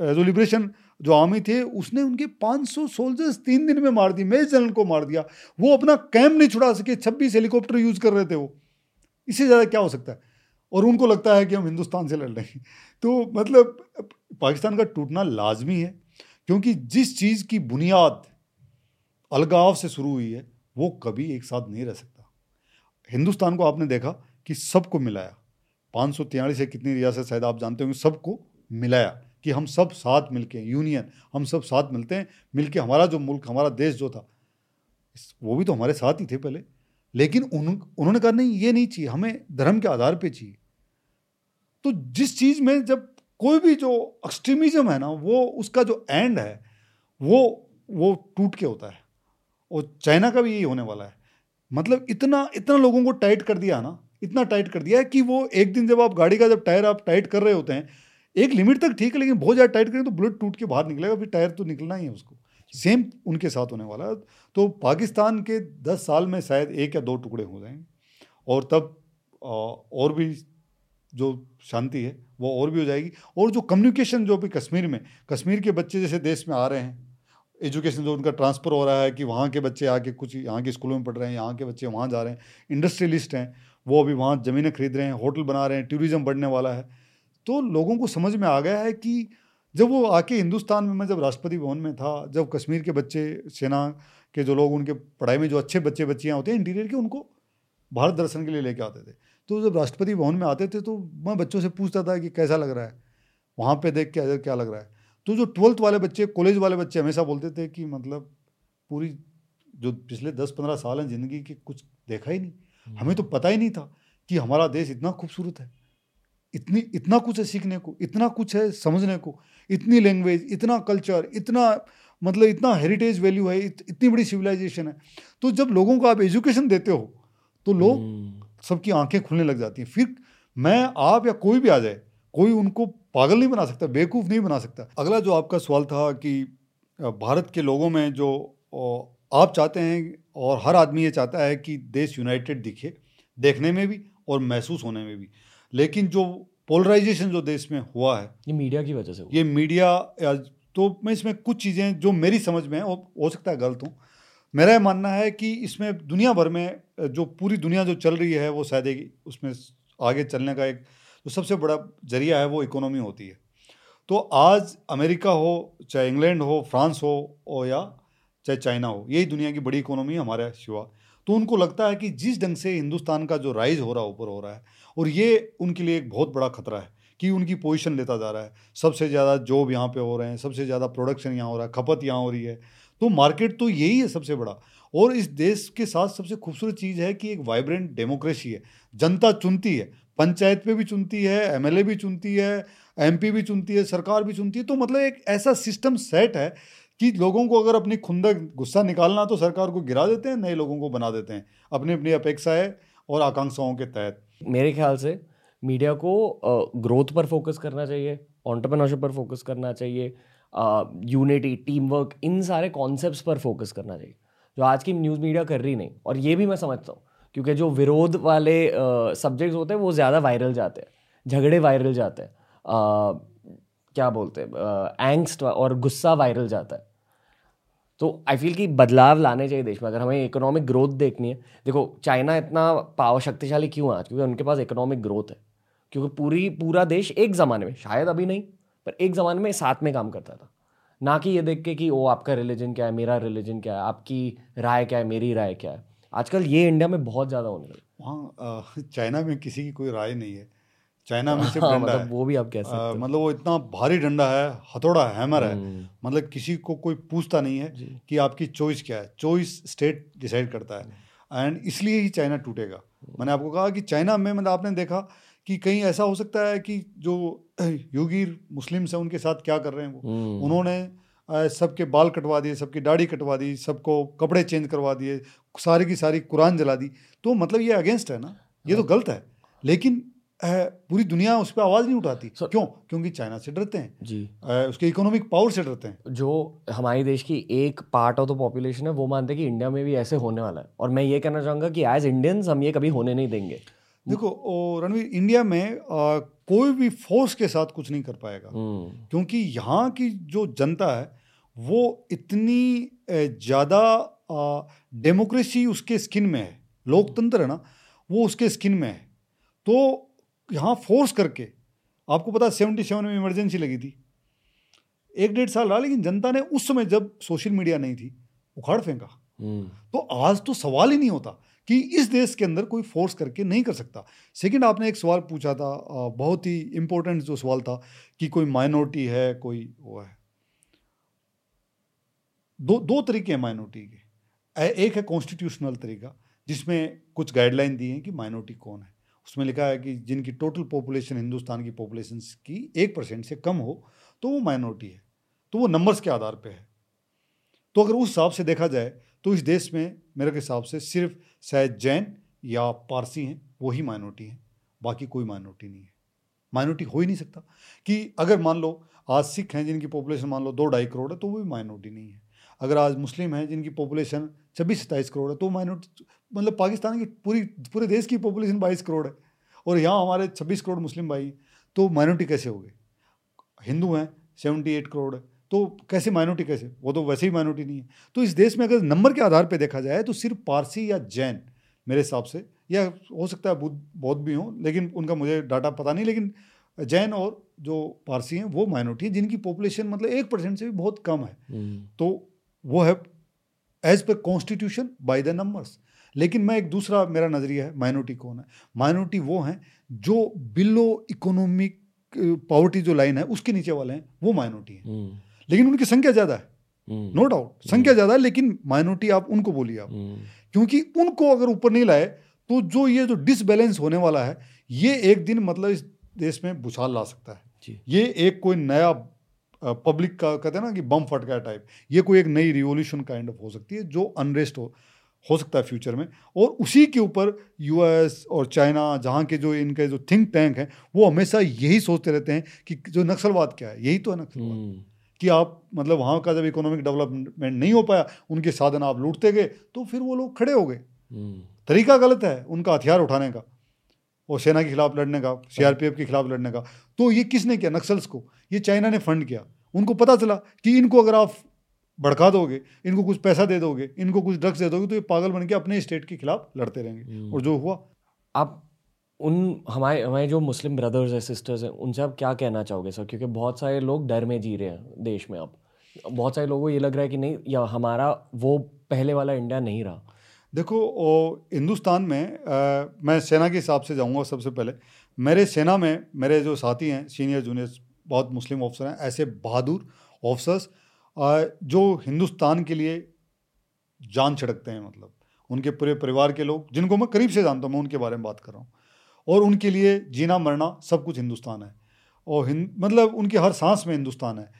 B: जो लिबरेशन जो आर्मी थे उसने उनके 500 सोल्जर्स तीन दिन में मार दिए मेज जनरल को मार दिया। वो अपना कैंप नहीं छुड़ा सके 26 हेलीकॉप्टर यूज़ कर रहे थे वो। इससे ज़्यादा क्या हो सकता है? और उनको लगता है कि हम हिंदुस्तान से लड़ रहे हैं। तो मतलब पाकिस्तान का टूटना लाजमी है, क्योंकि जिस चीज़ की बुनियाद अलगाव से शुरू हुई है, वो कभी एक साथ नहीं रह सकता। हिंदुस्तान को आपने देखा कि सबको मिलाया। पाँच सौ तियालीस से कितनी रियासत शायद आप जानते होंगे, सबको मिलाया कि हम सब साथ मिलके यूनियन, हम सब साथ मिलते हैं, मिलके हमारा जो मुल्क, हमारा देश जो था वो भी तो हमारे साथ ही थे पहले। लेकिन उन, उन्होंने कहा, नहीं, ये नहीं चाहिए, हमें धर्म के आधार पे चाहिए। तो जिस चीज़ में जब कोई भी जो एक्सट्रीमिज्म है ना, वो, उसका जो एंड है, वो वो टूट के होता है। और चाइना का भी यही होने वाला है। मतलब इतना इतना लोगों को टाइट कर दिया ना, इतना टाइट कर दिया है कि वो एक दिन जब आप गाड़ी का जब टायर आप टाइट कर रहे होते हैं, एक लिमिट तक ठीक है, लेकिन बहुत ज़्यादा टाइट करें तो बुलेट टूट के बाहर निकलेगा, फिर टायर तो निकलना ही है उसको। सेम उनके साथ होने वाला है। तो पाकिस्तान के दस साल में शायद एक या दो टुकड़े हो जाएँगे और तब और भी जो शांति है, वो और भी हो जाएगी। और जो कम्युनिकेशन जो भी कश्मीर में, कश्मीर के बच्चे जैसे देश में आ रहे हैं एजुकेशन जो उनका ट्रांसफ़र हो रहा है कि वहाँ के बच्चे आके कुछ, यहाँ के स्कूलों में पढ़ रहे हैं, यहाँ के बच्चे वहाँ जा रहे हैं इंडस्ट्रियलिस्ट हैं, वो अभी वहाँ ज़मीनें खरीद रहे हैं, होटल बना रहे हैं टूरिज़्म बढ़ने वाला है। तो लोगों को समझ में आ गया है कि जब वो आके हिंदुस्तान में, मैं जब राष्ट्रपति भवन में था, जब कश्मीर के बच्चे, सेना के जो लोग, उनके पढ़ाई में जो अच्छे बच्चे, बच्चियाँ होते हैं इंटीरियर के, उनको भारत दर्शन के लिए लेके आते थे। तो जब राष्ट्रपति भवन में आते थे तो मैं बच्चों से पूछता था कि कैसा लग रहा है? वहाँ पे देख के अगर क्या लग रहा है? तो जो ट्वेल्थ वाले बच्चे, कॉलेज वाले बच्चे हमेशा बोलते थे कि मतलब पूरी जो पिछले दस पंद्रह साल हैं ज़िंदगी के, कुछ देखा ही नहीं। हमें तो पता ही नहीं था कि हमारा देश इतना खूबसूरत है। इतनी इतना कुछ है सीखने को इतना कुछ है समझने को इतनी लैंग्वेज इतना कल्चर इतना मतलब इतना हेरिटेज वैल्यू है इत, इतनी बड़ी सिविलाइजेशन है। तो जब लोगों को आप एजुकेशन देते हो तो लोग हम्म। सबकी आँखें खुलने लग जाती हैं। फिर मैं आप या कोई भी आ जाए कोई उनको पागल नहीं बना सकता बेवकूफ़ नहीं बना सकता। अगला जो आपका सवाल था कि भारत के लोगों में जो आप चाहते हैं और हर आदमी ये चाहता है कि देश यूनाइटेड दिखे देखने में भी और महसूस होने में भी। लेकिन जो पोलराइजेशन जो देश में हुआ है
A: ये मीडिया की वजह से
B: ये मीडिया तो मैं इसमें कुछ चीज़ें जो मेरी समझ में है हो सकता है गलत हूँ। मेरा मानना है कि इसमें दुनिया भर में जो पूरी दुनिया जो चल रही है वो शायद उसमें आगे चलने का एक जो सबसे बड़ा ज़रिया है वो इकोनॉमी होती है। तो आज अमेरिका हो चाहे इंग्लैंड हो फ्रांस हो और या चाहे चाइना हो यही दुनिया की बड़ी इकोनॉमी है हमारे सिवा तो उनको लगता है कि जिस ढंग से हिंदुस्तान का जो राइज हो रहा ऊपर हो रहा है और ये उनके लिए एक बहुत बड़ा खतरा है कि उनकी पोजीशन लेता जा रहा है। सबसे ज़्यादा जॉब यहाँ पे हो रहे हैं, सबसे ज़्यादा प्रोडक्शन यहाँ हो रहा है, खपत यहाँ हो रही है। तो मार्केट तो यही है सबसे बड़ा। और इस देश के साथ सबसे खूबसूरत चीज़ है कि एक वाइब्रेंट डेमोक्रेसी है। जनता चुनती है, पंचायत पे भी चुनती है, एमएलए भी चुनती है, एमपी भी चुनती है, सरकार भी चुनती है। तो मतलब एक ऐसा सिस्टम सेट है कि लोगों को अगर अपनी खुंदक, गुस्सा निकालना तो सरकार को गिरा देते हैं, नए लोगों को बना देते हैं। अपनी अपनी अपेक्षाएँ और आकांक्षाओं के तहत।
A: मेरे ख्याल से मीडिया को ग्रोथ पर फोकस करना चाहिए ऑन्टरप्रनरशिप पर फोकस करना चाहिए यूनिटी टीम वर्क इन सारे कॉन्सेप्ट पर फोकस करना चाहिए, जो आज की न्यूज़ मीडिया कर रही नहीं। और ये भी मैं समझता हूँ, क्योंकि जो विरोध वाले सब्जेक्ट्स होते हैं, वो ज़्यादा वायरल जाते हैं, झगड़े वायरल जाते हैं क्या बोलते हैं एंगस्ट और गुस्सा वायरल जाता है। तो आई फील कि बदलाव लाने चाहिए देश में, अगर हमें इकोनॉमिक ग्रोथ देखनी है। देखो चाइना इतना पावर शक्तिशाली क्यों आज? क्योंकि उनके पास इकोनॉमिक ग्रोथ है। क्योंकि पूरी, पूरा देश एक ज़माने में, शायद अभी नहीं, पर एक ज़माने में साथ में काम करता था। ना कि ये देख के कि वो आपका रिलीजन क्या है? मेरा रिलीजन क्या है? आपकी राय क्या है? मेरी राय क्या है? आजकल ये इंडिया में बहुत ज़्यादा होने लगा।
B: वहाँ चाइना में किसी की कोई राय नहीं है। चाइना में सिर्फ़
A: हाँ,
B: डंडा
A: मतलब
B: है।
A: वो भी आप कह सकते हो।
B: मतलब वो इतना भारी डंडा है हथौड़ा हैमर है।
A: हम्म,
B: मतलब किसी को कोई पूछता नहीं है कि आपकी चॉइस क्या है। चॉइस स्टेट डिसाइड करता है। एंड इसलिए ही चाइना टूटेगा। मैंने आपको कहा कि चाइना में मतलब आपने देखा कि कहीं ऐसा हो सकता है कि जो योगीर मुस्लिम्स हैं उनके साथ क्या कर रहे हैं वो?
A: हम्म,
B: उन्होंने सबके बाल कटवा दिए सबकी दाढ़ी कटवा दी सबको कपड़े चेंज करवा दिए सारी की सारी कुरान जला दी। तो मतलब ये अगेंस्ट है ना? ये
A: हाँ।
B: तो गलत है। लेकिन पूरी दुनिया उस पर आवाज़ नहीं उठाती।
A: So-
B: क्यों? क्योंकि चाइना से डरते हैं।
A: जी।
B: अ, उसके इकोनॉमिक पावर से डरते हैं।
A: जो हमारे देश की एक पार्ट ऑफ़ द पॉपुलेशन है वो मानते हैं कि इंडिया में भी ऐसे होने वाला है। और मैं ये कहना चाहूँगा कि एज इंडियंस हम ये कभी होने नहीं देंगे।
B: देखो रणवीर इंडिया में अ, कोई भी फोर्स के साथ कुछ नहीं कर पाएगा।
A: हम्म,
B: क्योंकि यहाँ की जो जनता है वो इतनी ज़्यादा डेमोक्रेसी उसके स्किन में है। लोकतंत्र है ना वो उसके स्किन में है। तो यहाँ फोर्स करके आपको पता सेवेंटी सेवन में इमरजेंसी लगी थी। एक डेढ़ साल रहा लेकिन जनता ने उस समय जब सोशल मीडिया नहीं थी उखाड़ फेंका।
A: हम्म,
B: तो आज तो सवाल ही नहीं होता कि इस देश के अंदर कोई फोर्स करके नहीं कर सकता। सेकंड आपने एक सवाल पूछा था बहुत ही इम्पोर्टेंट जो सवाल था कि कोई माइनॉरिटी है कोई वो है। दो दो तरीके हैं माइनॉरिटी के। एक है कॉन्स्टिट्यूशनल तरीका जिसमें कुछ गाइडलाइन दी हैं कि माइनॉरिटी कौन है। उसमें लिखा है कि जिनकी टोटल पॉपुलेशन हिंदुस्तान की पॉपुलेशन की एक परसेंट से कम हो तो वो माइनॉरिटी है तो वो नंबर्स के आधार पे है। तो अगर उस हिसाब से देखा जाए तो इस देश में मेरे हिसाब से सिर्फ़ शायद जैन या पारसी हैं वही माइनॉरिटी हैं, बाकी कोई माइनॉरिटी नहीं है। माइनॉरिटी हो ही नहीं सकता कि अगर मान लो आज सिख हैं जिनकी पॉपुलेशन मान लो दो ढाई करोड़ है तो वो भी माइनॉरिटी नहीं है। अगर आज मुस्लिम हैं जिनकी पॉपुलेशन छब्बीस सत्ताईस करोड़ है तो माइनॉरिटी मतलब पाकिस्तान की पूरी पूरे देश की पॉपुलेशन बाईस करोड़ है। और यहाँ हमारे छब्बीस करोड़ मुस्लिम भाई हैं तो माइनॉरिटी कैसे हो गए हिंदू हैं सेवेंटी एट करोड़ है तो कैसे माइनॉरिटी कैसे? वो तो वैसे ही माइनॉरिटी नहीं है। तो इस देश में अगर नंबर के आधार पर देखा जाए तो सिर्फ़ पारसी या जैन मेरे हिसाब से या हो सकता है बुद्ध बौद्ध भी हों लेकिन उनका मुझे डाटा पता नहीं लेकिन जैन और जो पारसी हैं वो माइनॉरिटी है जिनकी पॉपुलेशन मतलब एक परसेंट से भी बहुत कम है।
A: हम्म,
B: तो वो है as per constitution by the numbers लेकिन मैं एक दूसरा मेरा नज़रिया है माइनॉरिटी कौन है? माइनॉरिटी वो हैं जो बिलो इकोनॉमिक पॉवर्टी जो लाइन है उसके नीचे वाले हैं वो माइनॉरिटी है।
A: हम्म,
B: लेकिन उनकी संख्या ज़्यादा है।
A: हम्म,
B: नो डाउट संख्या ज़्यादा है लेकिन माइनॉरिटी आप उनको बोलिए आप।
A: हम्म,
B: क्योंकि उनको अगर ऊपर नहीं लाए तो जो ये जो डिसबैलेंस होने वाला है ये एक दिन मतलब इस देश में भूचाल ला सकता है। ये एक कोई नया पब्लिक का कहते हैं ना कि बम फट गया टाइप ये कोई एक नई रिवोल्यूशन काइंड ऑफ़ हो सकती है जो अनरेस्ट हो हो सकता है फ्यूचर में। और उसी के ऊपर यूएस और चाइना जहाँ के जो इनके जो थिंक टैंक हैं वो हमेशा यही सोचते रहते हैं कि जो नक्सलवाद क्या है। यही तो है नक्सलवाद।
A: हम्म,
B: कि आप मतलब वहाँ का जब इकोनॉमिक डेवलपमेंट नहीं हो पाया उनके साधन आप लूटते गए तो फिर वो लोग खड़े हो गए।
A: हम्म,
B: तरीका गलत है उनका हथियार उठाने का। और सेना के खिलाफ लड़ने का सीआरपीएफ के खिलाफ लड़ने का। तो ये किसने किया? नक्सल्स को। ये चाइना ने फंड किया। उनको पता चला कि इनको अगर आप भड़का दोगे इनको कुछ पैसा दे दोगे इनको कुछ ड्रग्स दे दोगे तो ये पागल बन के अपने स्टेट के खिलाफ लड़ते रहेंगे।
A: हम्म।
B: और जो हुआ।
A: आप उन हमारे हमारे जो मुस्लिम ब्रदर्स हैं सिस्टर्स हैं उनसे आप क्या कहना चाहोगे सर क्योंकि बहुत सारे लोग डर में जी रहे हैं देश में अब। बहुत सारे लोगों को ये लग रहा है कि नहीं या हमारा वो पहले वाला इंडिया नहीं रहा।
B: देखो ओ, हिंदुस्तान में आ, मैं सेना के हिसाब से जाऊँगा सबसे पहले। मेरे सेना में मेरे जो साथी हैं सीनियर जूनियर बहुत मुस्लिम ऑफिसर हैं ऐसे बहादुर ऑफिसर्स जो हिंदुस्तान के लिए जान छिड़कते हैं मतलब। उनके पूरे परिवार के लोग जिनको मैं करीब से जानता हूँ मैं उनके बारे में बात कर रहा हूँ। और उनके लिए जीना मरना सब कुछ हिंदुस्तान है। और हिंद मतलब उनके हर सांस में हिंदुस्तान है।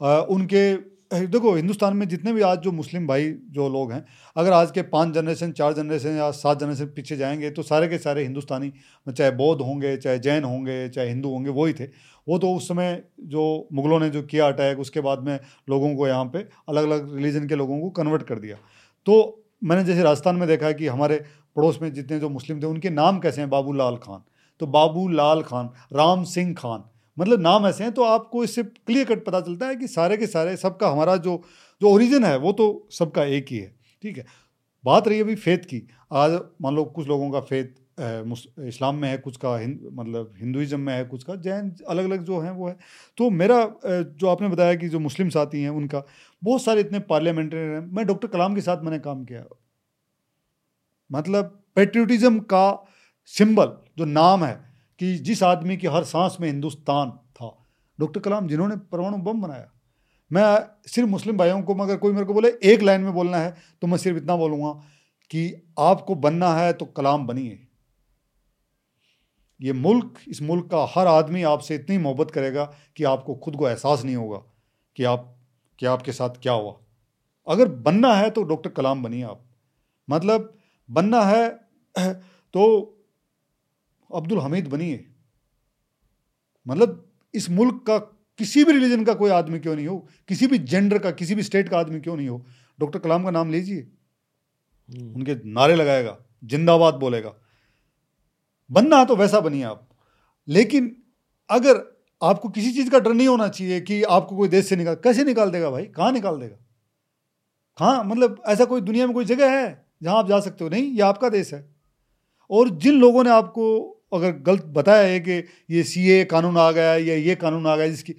B: आ, उनके देखो, हिंदुस्तान में जितने भी आज जो मुस्लिम भाई, जो लोग हैं, अगर आज के पाँच जनरेशन चार जनरेशन या सात जनरेशन पीछे जाएँगे तो सारे के सारे हिंदुस्तानी, चाहे बौद्ध होंगे, चाहे जैन होंगे, चाहे हिंदू होंगे वो ही थे। वो तो उस समय जो मुग़लों ने जो किया अटैक, उसके बाद में लोगों को यहाँ पे अलग अलग रिलीजन के लोगों को कन्वर्ट कर दिया। तो मैंने जैसे राजस्थान में देखा है कि हमारे पड़ोस में जितने जो मुस्लिम थे, उनके नाम कैसे हैं? बाबू लाल खान। तो बाबू लाल खान, राम सिंह खान मतलब नाम ऐसे हैं तो आपको इससे क्लियर कट पता चलता है कि सारे के सारे, सबका हमारा जो जो ओरिजिन है, वो तो सबका एक ही है, ठीक है? बात रही अभी फेथ की, आज मान लो कुछ लोगों का फेथ इस्लाम में है, कुछ का हिंद मतलब हिंदुज़म में है, कुछ का, जैन अलग अलग जो हैं, वो है। तो मेरा जो आपने बताया कि जो मुस्लिम साथी हैं, उनका, बहुत सारे इतने पार्लियामेंट्री हैं, मैं डॉक्टर कलाम के साथ मैंने काम किया। मतलब पेट्रियोटिज्म का सिंबल जो नाम है कि जिस आदमी की हर सांस में हिंदुस्तान था। डॉक्टर कलाम, जिन्होंने परमाणु बम बनाया, मैं सिर्फ़ मुस्लिम भाइयों को, मगर कोई मेरे को बोले, एक लाइन में बोलना है तो मैं सिर्फ़ इतना बोलूँगा कि आपको बनना है तो कलाम बनिए। ये मुल्क, इस मुल्क का हर आदमी आपसे इतनी मोहब्बत करेगा कि आपको खुद को एहसास नहीं होगा कि आप, कि आपके साथ क्या हुआ। अगर बनना है तो डॉक्टर कलाम बनिए आप। मतलब बनना है तो अब्दुल हमीद बनिए। मतलब इस मुल्क का किसी भी रिलीजन का कोई आदमी क्यों नहीं हो? किसी भी जेंडर का किसी भी स्टेट का आदमी क्यों नहीं हो? डॉक्टर कलाम का नाम लीजिए। हम्म। उनके नारे लगाएगा जिंदाबाद बोलेगा। बनना है तो वैसा बनिए आप। लेकिन अगर आपको किसी चीज़ का डर नहीं होना चाहिए कि आपको कोई देश से निकाल कैसे निकाल देगा भाई? कहाँ निकाल देगा? कहाँ? मतलब ऐसा कोई दुनिया में कोई जगह है जहाँ आप जा सकते हो? नहीं ये आपका देश है। और जिन लोगों ने आपको अगर गलत बताया है कि ये सी ए कानून आ गया या ये कानून आ गया, जिसकी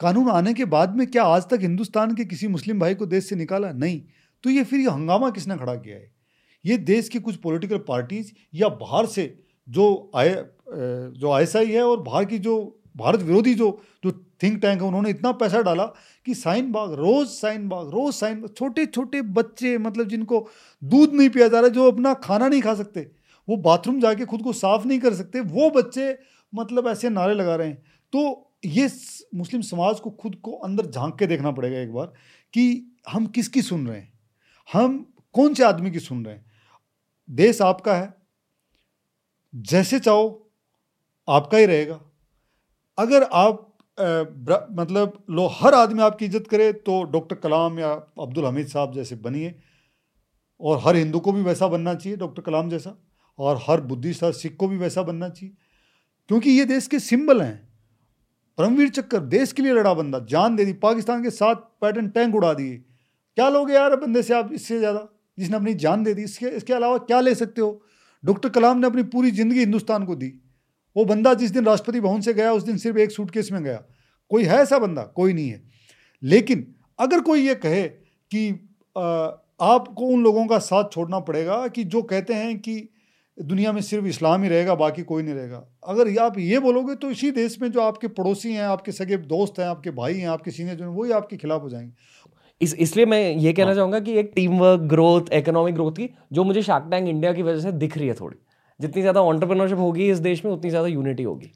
B: कानून आने के बाद में क्या आज तक हिंदुस्तान के किसी मुस्लिम भाई को देश से निकाला? नहीं। तो ये फिर ये हंगामा किसने खड़ा किया है? ये देश की कुछ पॉलिटिकल पार्टीज़ या बाहर से जो आए जो आई है और बाहर की जो भारत विरोधी जो जो थिंक टैंक है, उन्होंने इतना पैसा डाला कि साइन बाग, रोज साइन बाग, रोज साइन छोटे छोटे बच्चे मतलब जिनको दूध नहीं पिया जा रहा जो अपना खाना नहीं खा सकते। वो बाथरूम जाके खुद को साफ़ नहीं कर सकते वो बच्चे मतलब ऐसे नारे लगा रहे हैं। तो ये मुस्लिम समाज को खुद को अंदर झाँक के देखना पड़ेगा एक बार कि हम किसकी सुन रहे हैं? हम कौन से आदमी की सुन रहे हैं? देश आपका है जैसे चाहो आपका ही रहेगा। अगर आप आ, मतलब लो हर आदमी आपकी इज़्ज़त करे तो डॉक्टर कलाम या अब्दुल हमीद साहब जैसे बनिए और हर हिंदू को भी वैसा बनना चाहिए डॉक्टर कलाम जैसा। और हर बुद्धिस्ट हर सिख को भी वैसा बनना चाहिए। क्योंकि ये देश के सिंबल हैं। परमवीर चक्कर देश के लिए लड़ा बंदा, जान दे दी, पाकिस्तान के साथ पैटर्न टैंक उड़ा दिए। क्या लोगे यार बंदे से आप इससे ज़्यादा? जिसने अपनी जान दे दी। इसके इसके अलावा क्या ले सकते हो? डॉक्टर कलाम ने अपनी पूरी ज़िंदगी हिंदुस्तान को दी। वो बंदा जिस दिन राष्ट्रपति भवन से गया, उस दिन सिर्फ़ एक सूटकेस में गया। कोई है ऐसा बंदा? कोई नहीं है। लेकिन अगर कोई ये कहे कि आपको उन लोगों का साथ छोड़ना पड़ेगा कि जो कहते हैं कि दुनिया में सिर्फ़ इस्लाम ही रहेगा बाकी कोई नहीं रहेगा। अगर आप ये बोलोगे तो इसी देश में जो आपके पड़ोसी हैं आपके सगे दोस्त हैं आपके भाई हैं आपके सीनियर जो हैं वही आपके खिलाफ हो जाएँगे।
A: इस इसलिए मैं ये कहना हाँ। चाहूँगा कि एक team work growth economic growth की जो मुझे शार्क टैंक इंडिया की वजह से दिख रही है थोड़ी। जितनी ज़्यादा ऑन्टरप्रेन्योरशिप होगी इस देश में उतनी ज़्यादा यूनिटी होगी।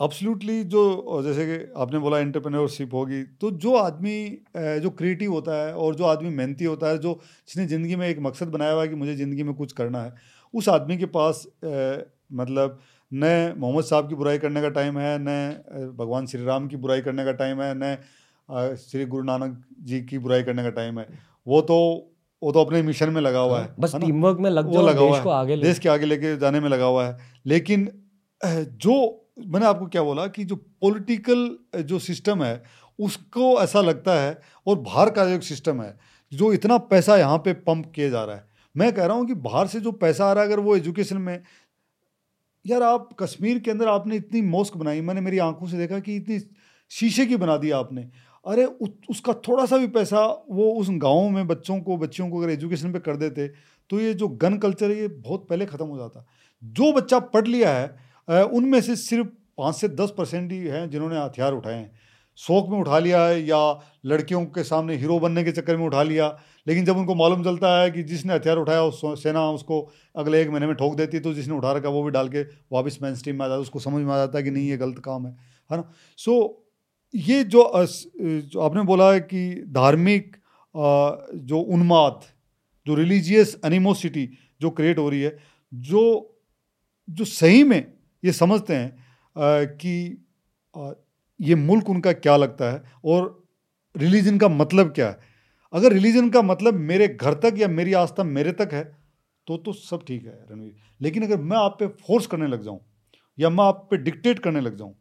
B: अब्सोल्युटली जो जैसे कि आपने बोला एंटरप्रेन्योरशिप होगी तो जो आदमी जो क्रिएटिव होता है और जो आदमी मेहनती होता है जो जिसने ज़िंदगी में एक मकसद बनाया हुआ है कि मुझे ज़िंदगी में कुछ करना है उस आदमी के पास मतलब न मोहम्मद साहब की बुराई करने का टाइम है न भगवान श्री राम की बुराई करने का टाइम है न श्री गुरु नानक जी की बुराई करने का टाइम है। वो तो वो तो अपने मिशन में लगा हुआ है
A: बस टीम वर्क में लग
B: वो लगा हुआ है। आगे देश के आगे लेके जाने में लगा हुआ है। लेकिन जो मैंने आपको क्या बोला कि जो पॉलिटिकल जो सिस्टम है उसको ऐसा लगता है और बाहर का जो सिस्टम है जो इतना पैसा यहाँ पे पंप किया जा रहा है मैं कह रहा हूँ कि बाहर से जो पैसा आ रहा है, अगर वो एजुकेशन में, यार आप कश्मीर के अंदर आपने इतनी मॉस्क बनाई, मैंने मेरी आँखों से देखा कि इतनी शीशे की बना दी आपने। अरे उसका थोड़ा सा भी पैसा वो उस गाँव में बच्चों को, बच्चियों को अगर एजुकेशन पे कर देते तो ये जो गन कल्चर है, ये बहुत पहले ख़त्म हो जाता। जो बच्चा पढ़ लिया है उनमें से सिर्फ़ पाँच से दस परसेंट ही हैं जिन्होंने हथियार उठाए हैं। शौक में उठा लिया है या लड़कियों के सामने हीरो बनने के चक्कर में उठा लिया। लेकिन जब उनको मालूम चलता है कि जिसने हथियार उठाया उस सेना उसको अगले एक महीने में ठोक देती है तो जिसने उठा रखा वो भी डाल के वापस मेन स्ट्रीम में आ जाता है। उसको समझ में आ जाता है कि नहीं ये गलत काम है है ना? सो ये जो, जो आपने बोला है कि धार्मिक जो उन्माद जो रिलीजियस एनिमोसिटी जो क्रिएट हो रही है जो जो सही में ये समझते हैं कि ये मुल्क उनका क्या लगता है और रिलीजन का मतलब क्या है। अगर रिलीजन का मतलब मेरे घर तक या मेरी आस्था मेरे तक है तो तो सब ठीक है, रणवीर। लेकिन अगर मैं आप पे फोर्स करने लग जाऊँ, या मैं आप पे डिक्टेट करने लग जाऊँ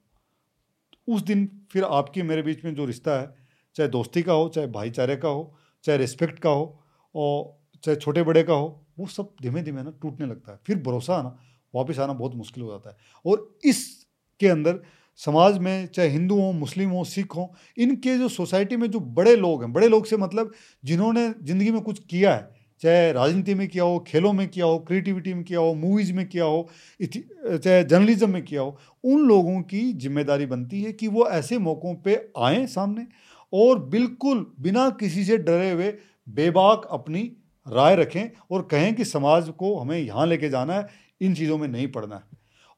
B: तो उस दिन फिर आपके मेरे बीच में जो रिश्ता है, चाहे दोस्ती का हो, चाहे भाईचारे का हो, चाहे रिस्पेक्ट का हो, और चाहे छोटे बड़े का हो, वो सब धीमे धीमे ना टूटने लगता है। फिर भरोसा आना, वापस आना बहुत मुश्किल हो जाता है। और इसके अंदर समाज में, चाहे हिंदू हों, मुस्लिम हों, सिख हों, इनके जो सोसाइटी में जो बड़े लोग हैं, बड़े लोग से मतलब जिन्होंने ज़िंदगी में कुछ किया है, चाहे राजनीति में किया हो, खेलों में किया हो क्रिएटिविटी में किया हो मूवीज़ में किया हो चाहे जर्नलिज्म में किया हो, उन लोगों की ज़िम्मेदारी बनती है कि वो ऐसे मौक़ों पे आएँ सामने और बिल्कुल बिना किसी से डरे हुए बेबाक अपनी राय रखें और कहें कि समाज को हमें यहाँ लेके जाना है, इन चीज़ों में नहीं पड़ना है।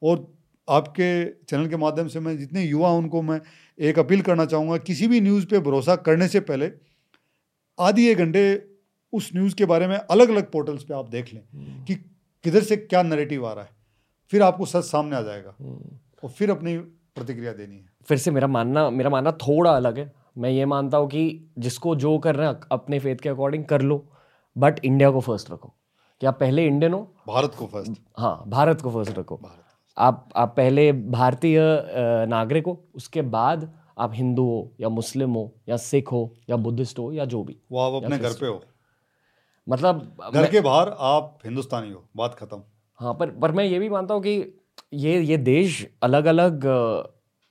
B: और आपके चैनल के माध्यम से मैं जितने युवा उनको मैं एक अपील करना चाहूँगा किसी भी न्यूज़ पे भरोसा करने से पहले आधी एक घंटे उस न्यूज़ के बारे में अलग अलग पोर्टल्स पे आप देख लें हम्म। कि किधर से क्या नरेटिव आ रहा है। फिर आपको सच सामने आ जाएगा हम्म। और फिर अपनी प्रतिक्रिया देनी है।
A: फिर से मेरा मानना मेरा मानना थोड़ा अलग है। मैं ये मानता हूँ कि जिसको जो कर रहे हैं अपने फेथ के अकॉर्डिंग कर लो बट इंडिया को फ़र्स्ट रखो। कि आप पहले इंडियन हो?
B: भारत को फ़र्स्ट
A: हाँ भारत को फ़र्स्ट रखो। भारत। आप आप पहले भारतीय नागरिक हो उसके बाद आप हिंदू हो या मुस्लिम हो या सिख हो या बुद्धिस्ट हो या जो भी
B: वो आप अपने घर पे हो।
A: मतलब
B: घर के बाहर आप हिंदुस्तानी हो बात खत्म।
A: हाँ पर पर मैं ये भी मानता हूँ कि ये ये देश अलग अलग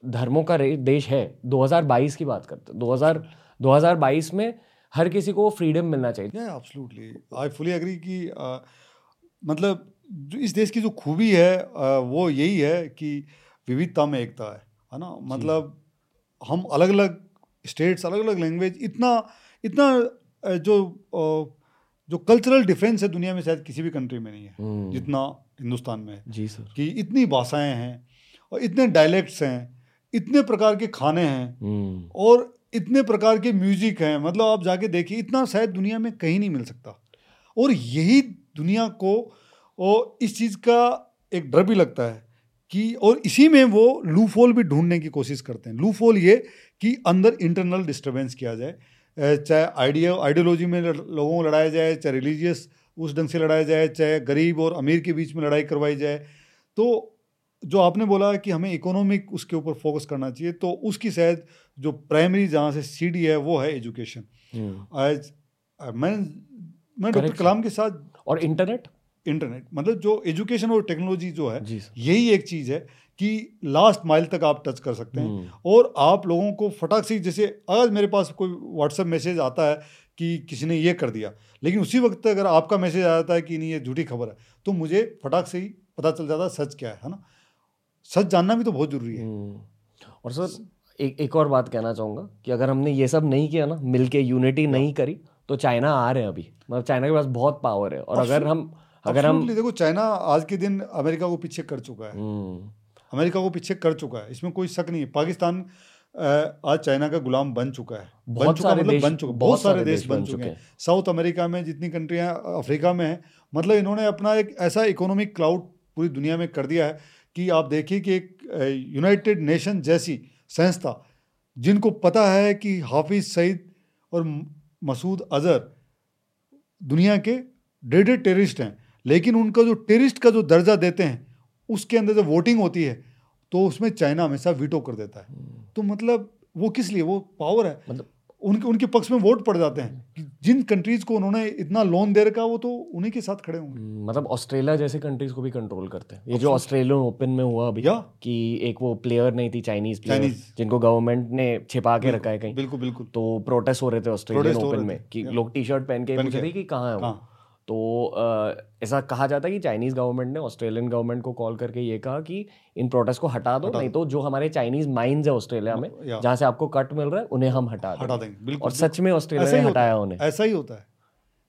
A: धर्मों का देश है। 2022 की बात करते 2000 2022 में हर किसी को फ्रीडम मिलना चाहिए।
B: एब्सोल्युटली आई फुली एग्री कि मतलब जो इस देश की जो खूबी है वो यही है कि विविधता में एकता है है ना? मतलब हम अलग अलग स्टेट्स अलग अलग लैंग्वेज इतना इतना जो जो कल्चरल डिफरेंस है दुनिया में शायद किसी भी कंट्री में नहीं है हम्म। जितना हिंदुस्तान में है।
A: जी सर।
B: कि इतनी भाषाएँ हैं और इतने डायलेक्ट्स हैं इतने प्रकार के खाने हैं हम्म। और इतने प्रकार के म्यूज़िक हैं मतलब आप जाके देखिए इतना शायद दुनिया में कहीं नहीं मिल सकता। और यही दुनिया को और इस चीज़ का एक डर भी लगता है कि और इसी में वो लूफोल भी ढूँढने की कोशिश करते हैं। लूफोल ये कि अंदर इंटरनल डिस्टर्बेंस किया जाए चाहे आइडिया आइडियोलॉजी में लोगों को लड़ाया जाए चाहे रिलीजियस उस ढंग से लड़ाया जाए चाहे गरीब और अमीर के बीच में लड़ाई करवाई जाए। तो जो आपने बोला कि हमें इकोनॉमिक उसके ऊपर फोकस करना चाहिए तो उसकी शायद जो प्राइमरी जहाँ से सीढ़ी है वो है एजुकेशन आज हम्म। मैं मैं डॉक्टर कलाम के साथ
A: और इंटरनेट
B: इंटरनेट मतलब जो एजुकेशन और टेक्नोलॉजी जो है यही एक चीज़ है कि लास्ट माइल तक आप टच कर सकते हैं। हम्म। और आप लोगों को फटाक से जैसे आज मेरे पास कोई व्हाट्सएप मैसेज आता है कि किसी ने ये कर दिया लेकिन उसी वक्त अगर आपका मैसेज आ जाता है कि नहीं ये झूठी खबर है तो मुझे फटाक से ही पता चल जाता है सच क्या है है ना? सच जानना भी तो बहुत ज़रूरी है। हम्म।
A: और सर एक एक और बात कहना चाहूँगा कि अगर हमने ये सब नहीं किया ना मिलके यूनिटी नहीं करी तो चाइना आ रहे हैं अभी। मतलब चाइना के पास बहुत पावर है। और अगर हम
B: अगर हम देखो चाइना आज के दिन अमेरिका को पीछे कर चुका है। हम्म। अमेरिका को पीछे कर चुका है। इसमें कोई शक नहीं है। पाकिस्तान आज चाइना का गुलाम बन चुका है। बन चुका मतलब बन चुका बहुत सारे देश बन चुके हैं। साउथ अमेरिका में जितनी कंट्रियाँ अफ्रीका में है मतलब इन्होंने अपना एक ऐसा इकोनॉमिक क्लाउड पूरी दुनिया में कर दिया है कि आप देखिए कि एक यूनाइटेड नेशन जैसी संस्था जिनको पता है कि हाफिज सईद और मसूद अजहर दुनिया के डेडेड टेररिस्ट हैं। लेकिन उनका जो टेरिस्ट का जो दर्जा देते हैं उसके अंदर जब वोटिंग होती है तो उसमें चाइना हमेशा वीटो कर देता है। तो मतलब वो किस लिए? वो पावर है। मतलब उनके उनके पक्ष में वोट पड़ जाते हैं। जिन कंट्रीज़ को उन्होंने इतना लोन दे रखा वो तो उन्हीं के साथ खड़े होंगे।
A: मतलब ऑस्ट्रेलिया जैसे कंट्रीज़ को भी कंट्रोल करते हैं। ये जो ऑस्ट्रेलियन ओपन में हुआ अभी कि एक वो प्लेयर नहीं थी चाइनीज़ प्लेयर जिनको गवर्नमेंट ने छिपा के रखा है कहीं।
B: बिल्कुल बिल्कुल।
A: तो प्रोटेस्ट हो रहे थे ऑस्ट्रेलियन ओपन में कि लोग टी शर्ट पहन के पूछ रहे कि कहाँ है वो?
B: हाँ
A: तो ऐसा कहा जाता है कि चाइनीज़ गवर्नमेंट ने ऑस्ट्रेलियन गवर्नमेंट को कॉल करके ये कहा कि इन प्रोटेस्ट को हटा दो
B: हटा
A: नहीं तो जो हमारे चाइनीज़ माइंस है ऑस्ट्रेलिया में जहाँ से आपको कट मिल रहा है उन्हें हम हटा
B: हटा
A: दें
B: देंगे बिल्कुल
A: और सच में ऑस्ट्रेलिया ने हटाया उन्हें।
B: ऐसा ही होता है।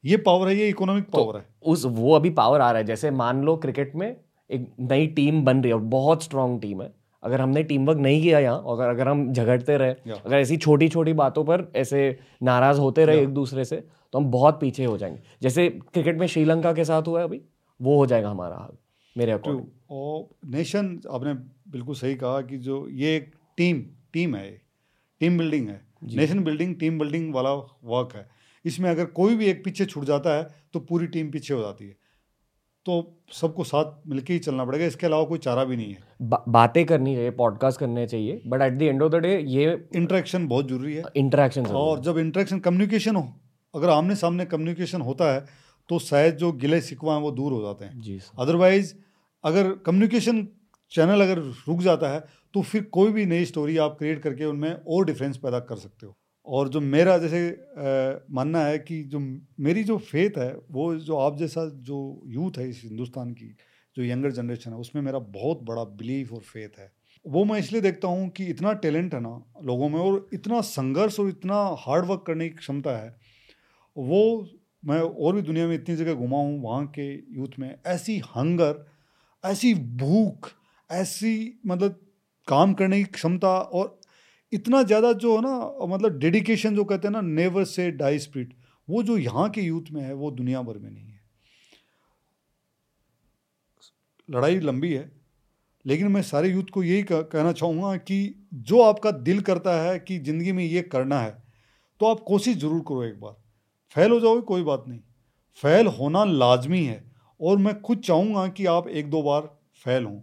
B: ये पावर है ये इकोनॉमिक
A: तो
B: पावर है।
A: उस वो अभी पावर आ रहा है जैसे मान लो क्रिकेट में एक नई टीम बन रही है और बहुत स्ट्रांग टीम है। अगर हमने टीम वर्क नहीं किया यहाँ अगर अगर हम झगड़ते रहे अगर ऐसी छोटी छोटी बातों पर ऐसे नाराज़ होते रहे एक दूसरे से तो हम बहुत पीछे हो जाएँगे। जैसे क्रिकेट में श्रीलंका के साथ हुआ है अभी वो हो जाएगा हमारा हाल मेरे अकॉर्डिंग
B: और नेशन आपने बिल्कुल सही कहा कि जो ये एक टीम टीम है टीम बिल्डिंग है। नेशन बिल्डिंग टीम बिल्डिंग वाला वर्क है। इसमें अगर कोई भी एक पीछे छूट जाता है तो पूरी टीम पीछे हो जाती है। तो सबको साथ मिलके ही चलना पड़ेगा इसके अलावा कोई चारा भी नहीं है।
A: बा, बातें करनी चाहिए पॉडकास्ट करने चाहिए but at the end of the day ये
B: इंटरेक्शन बहुत ज़रूरी है।
A: इंटरेक्शन
B: और जब इंटरेक्शन कम्युनिकेशन हो अगर आमने सामने कम्युनिकेशन होता है तो शायद जो गिले शिकवा हैं वो दूर हो जाते हैं।
A: जी
B: अदरवाइज़ अगर कम्युनिकेशन चैनल अगर रुक जाता है तो फिर कोई भी नई स्टोरी आप क्रिएट करके उनमें और डिफरेंस पैदा कर सकते हो। और जो मेरा जैसे अ, मानना है कि जो मेरी जो फेथ है वो जो आप जैसा जो यूथ है इस हिंदुस्तान की जो यंगर जनरेशन है उसमें मेरा बहुत बड़ा बिलीफ और फेथ है। वो मैं इसलिए देखता हूँ कि इतना टैलेंट है ना लोगों में और इतना संघर्ष और इतना हार्ड वर्क करने की क्षमता है वो मैं और भी दुनिया में इतनी जगह घुमा हूँ, वहाँ के यूथ में, ऐसी हंगर, ऐसी भूख, ऐसी मतलब काम करने की क्षमता और इतना ज़्यादा जो है ना मतलब डेडिकेशन जो कहते हैं ना नेवर से डाई स्प्रिट वो जो यहाँ के यूथ में है, वो दुनिया भर में नहीं है। लड़ाई लंबी है, लेकिन मैं सारे यूथ को यही कहना चाहूँगा कि जो आपका दिल करता है कि ज़िंदगी में ये करना है तो आप कोशिश ज़रूर करो एक बार। फेल हो जाओगे कोई बात नहीं। फेल होना लाजमी है और मैं खुद चाहूँगा कि आप एक दो बार फेल हों।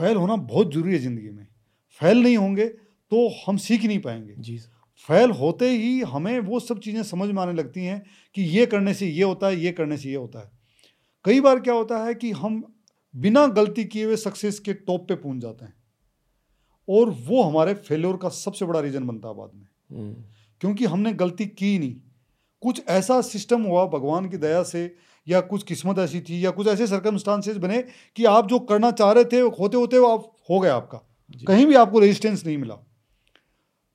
B: फेल होना बहुत ज़रूरी है ज़िंदगी में। फेल नहीं होंगे तो हम सीख नहीं पाएँगे।
A: जी
B: फेल होते ही हमें वो सब चीज़ें समझ में आने लगती हैं कि ये करने से ये होता है ये करने से ये होता है। कई बार क्या होता है कि हम बिना गलती किए हुए सक्सेस के टॉप पे पहुँच जाते हैं और वो हमारे फेल्योर का सबसे बड़ा रीज़न बनता है बाद में।
A: हम्म,
B: क्योंकि हमने गलती की नहीं। कुछ ऐसा सिस्टम हुआ भगवान की दया से या कुछ किस्मत ऐसी थी या कुछ ऐसे सर्कमस्टांसेस बने कि आप जो करना चाह रहे थे होते होते वो आप हो गया आपका। कहीं भी आपको रेजिस्टेंस नहीं मिला।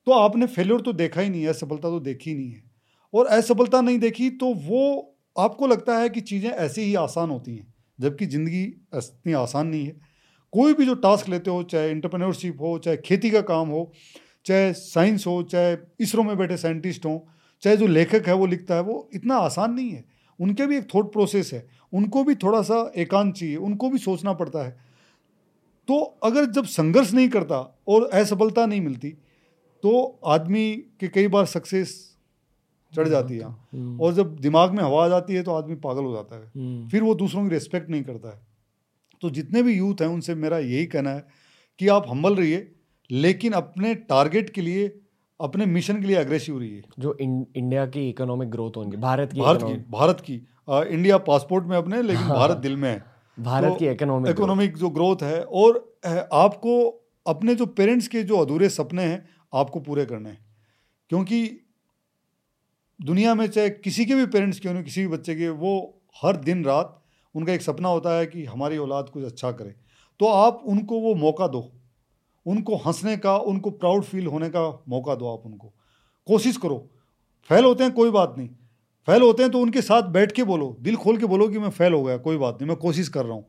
B: तो आपने फेल्योर तो देखा ही नहीं है असफलता तो देखी नहीं है। और असफलता नहीं देखी तो वो आपको लगता है कि चीज़ें ऐसी ही आसान होती हैं जबकि ज़िंदगी इतनी आसान नहीं है। कोई भी जो टास्क लेते हो चाहे इंटरप्रेन्योरशिप हो चाहे खेती का काम हो चाहे साइंस हो चाहे इसरो में बैठे साइंटिस्ट हों चाहे जो लेखक है वो लिखता है वो इतना आसान नहीं है। उनके भी एक थॉट प्रोसेस है। उनको भी थोड़ा सा एकांत चाहिए उनको भी सोचना पड़ता है। तो अगर जब संघर्ष नहीं करता और असफलता नहीं मिलती तो आदमी के कई बार सक्सेस चढ़ जाती है।
A: हम्म,
B: और जब दिमाग में हवा आ जाती है तो आदमी पागल हो जाता है।
A: हम्म,
B: फिर वो दूसरों की रिस्पेक्ट नहीं करता है। तो जितने भी यूथ हैं उनसे मेरा यही कहना है कि आप हम्बल रहिए लेकिन अपने टारगेट के लिए अपने मिशन के लिए अग्रेसिव रही है।
A: जो इन, इंडिया की इकोनॉमिक ग्रोथ होगी भारत की
B: भारत की भारत की। अ, इंडिया पासपोर्ट में अपने लेकिन
A: हाँ।
B: भारत दिल में है।
A: भारत
B: तो
A: की इकोनॉमिक
B: इकोनॉमिक जो ग्रोथ है और आपको अपने जो पेरेंट्स के जो अधूरे सपने हैं आपको पूरे करने हैं। क्योंकि दुनिया में चाहे किसी के भी पेरेंट्स के हों किसी भी बच्चे के वो हर दिन रात उनका एक सपना होता है कि हमारी औलाद कुछ अच्छा करे। तो आप उनको वो मौका दो। उनको हंसने का, उनको प्राउड फील होने का मौका दो आप उनको। कोशिश करो। फेल होते हैं, कोई बात नहीं। फेल होते हैं तो उनके साथ बैठ के बोलो। दिल खोल के बोलो कि मैं फेल हो गया, कोई बात नहीं, मैं कोशिश कर रहा हूँ।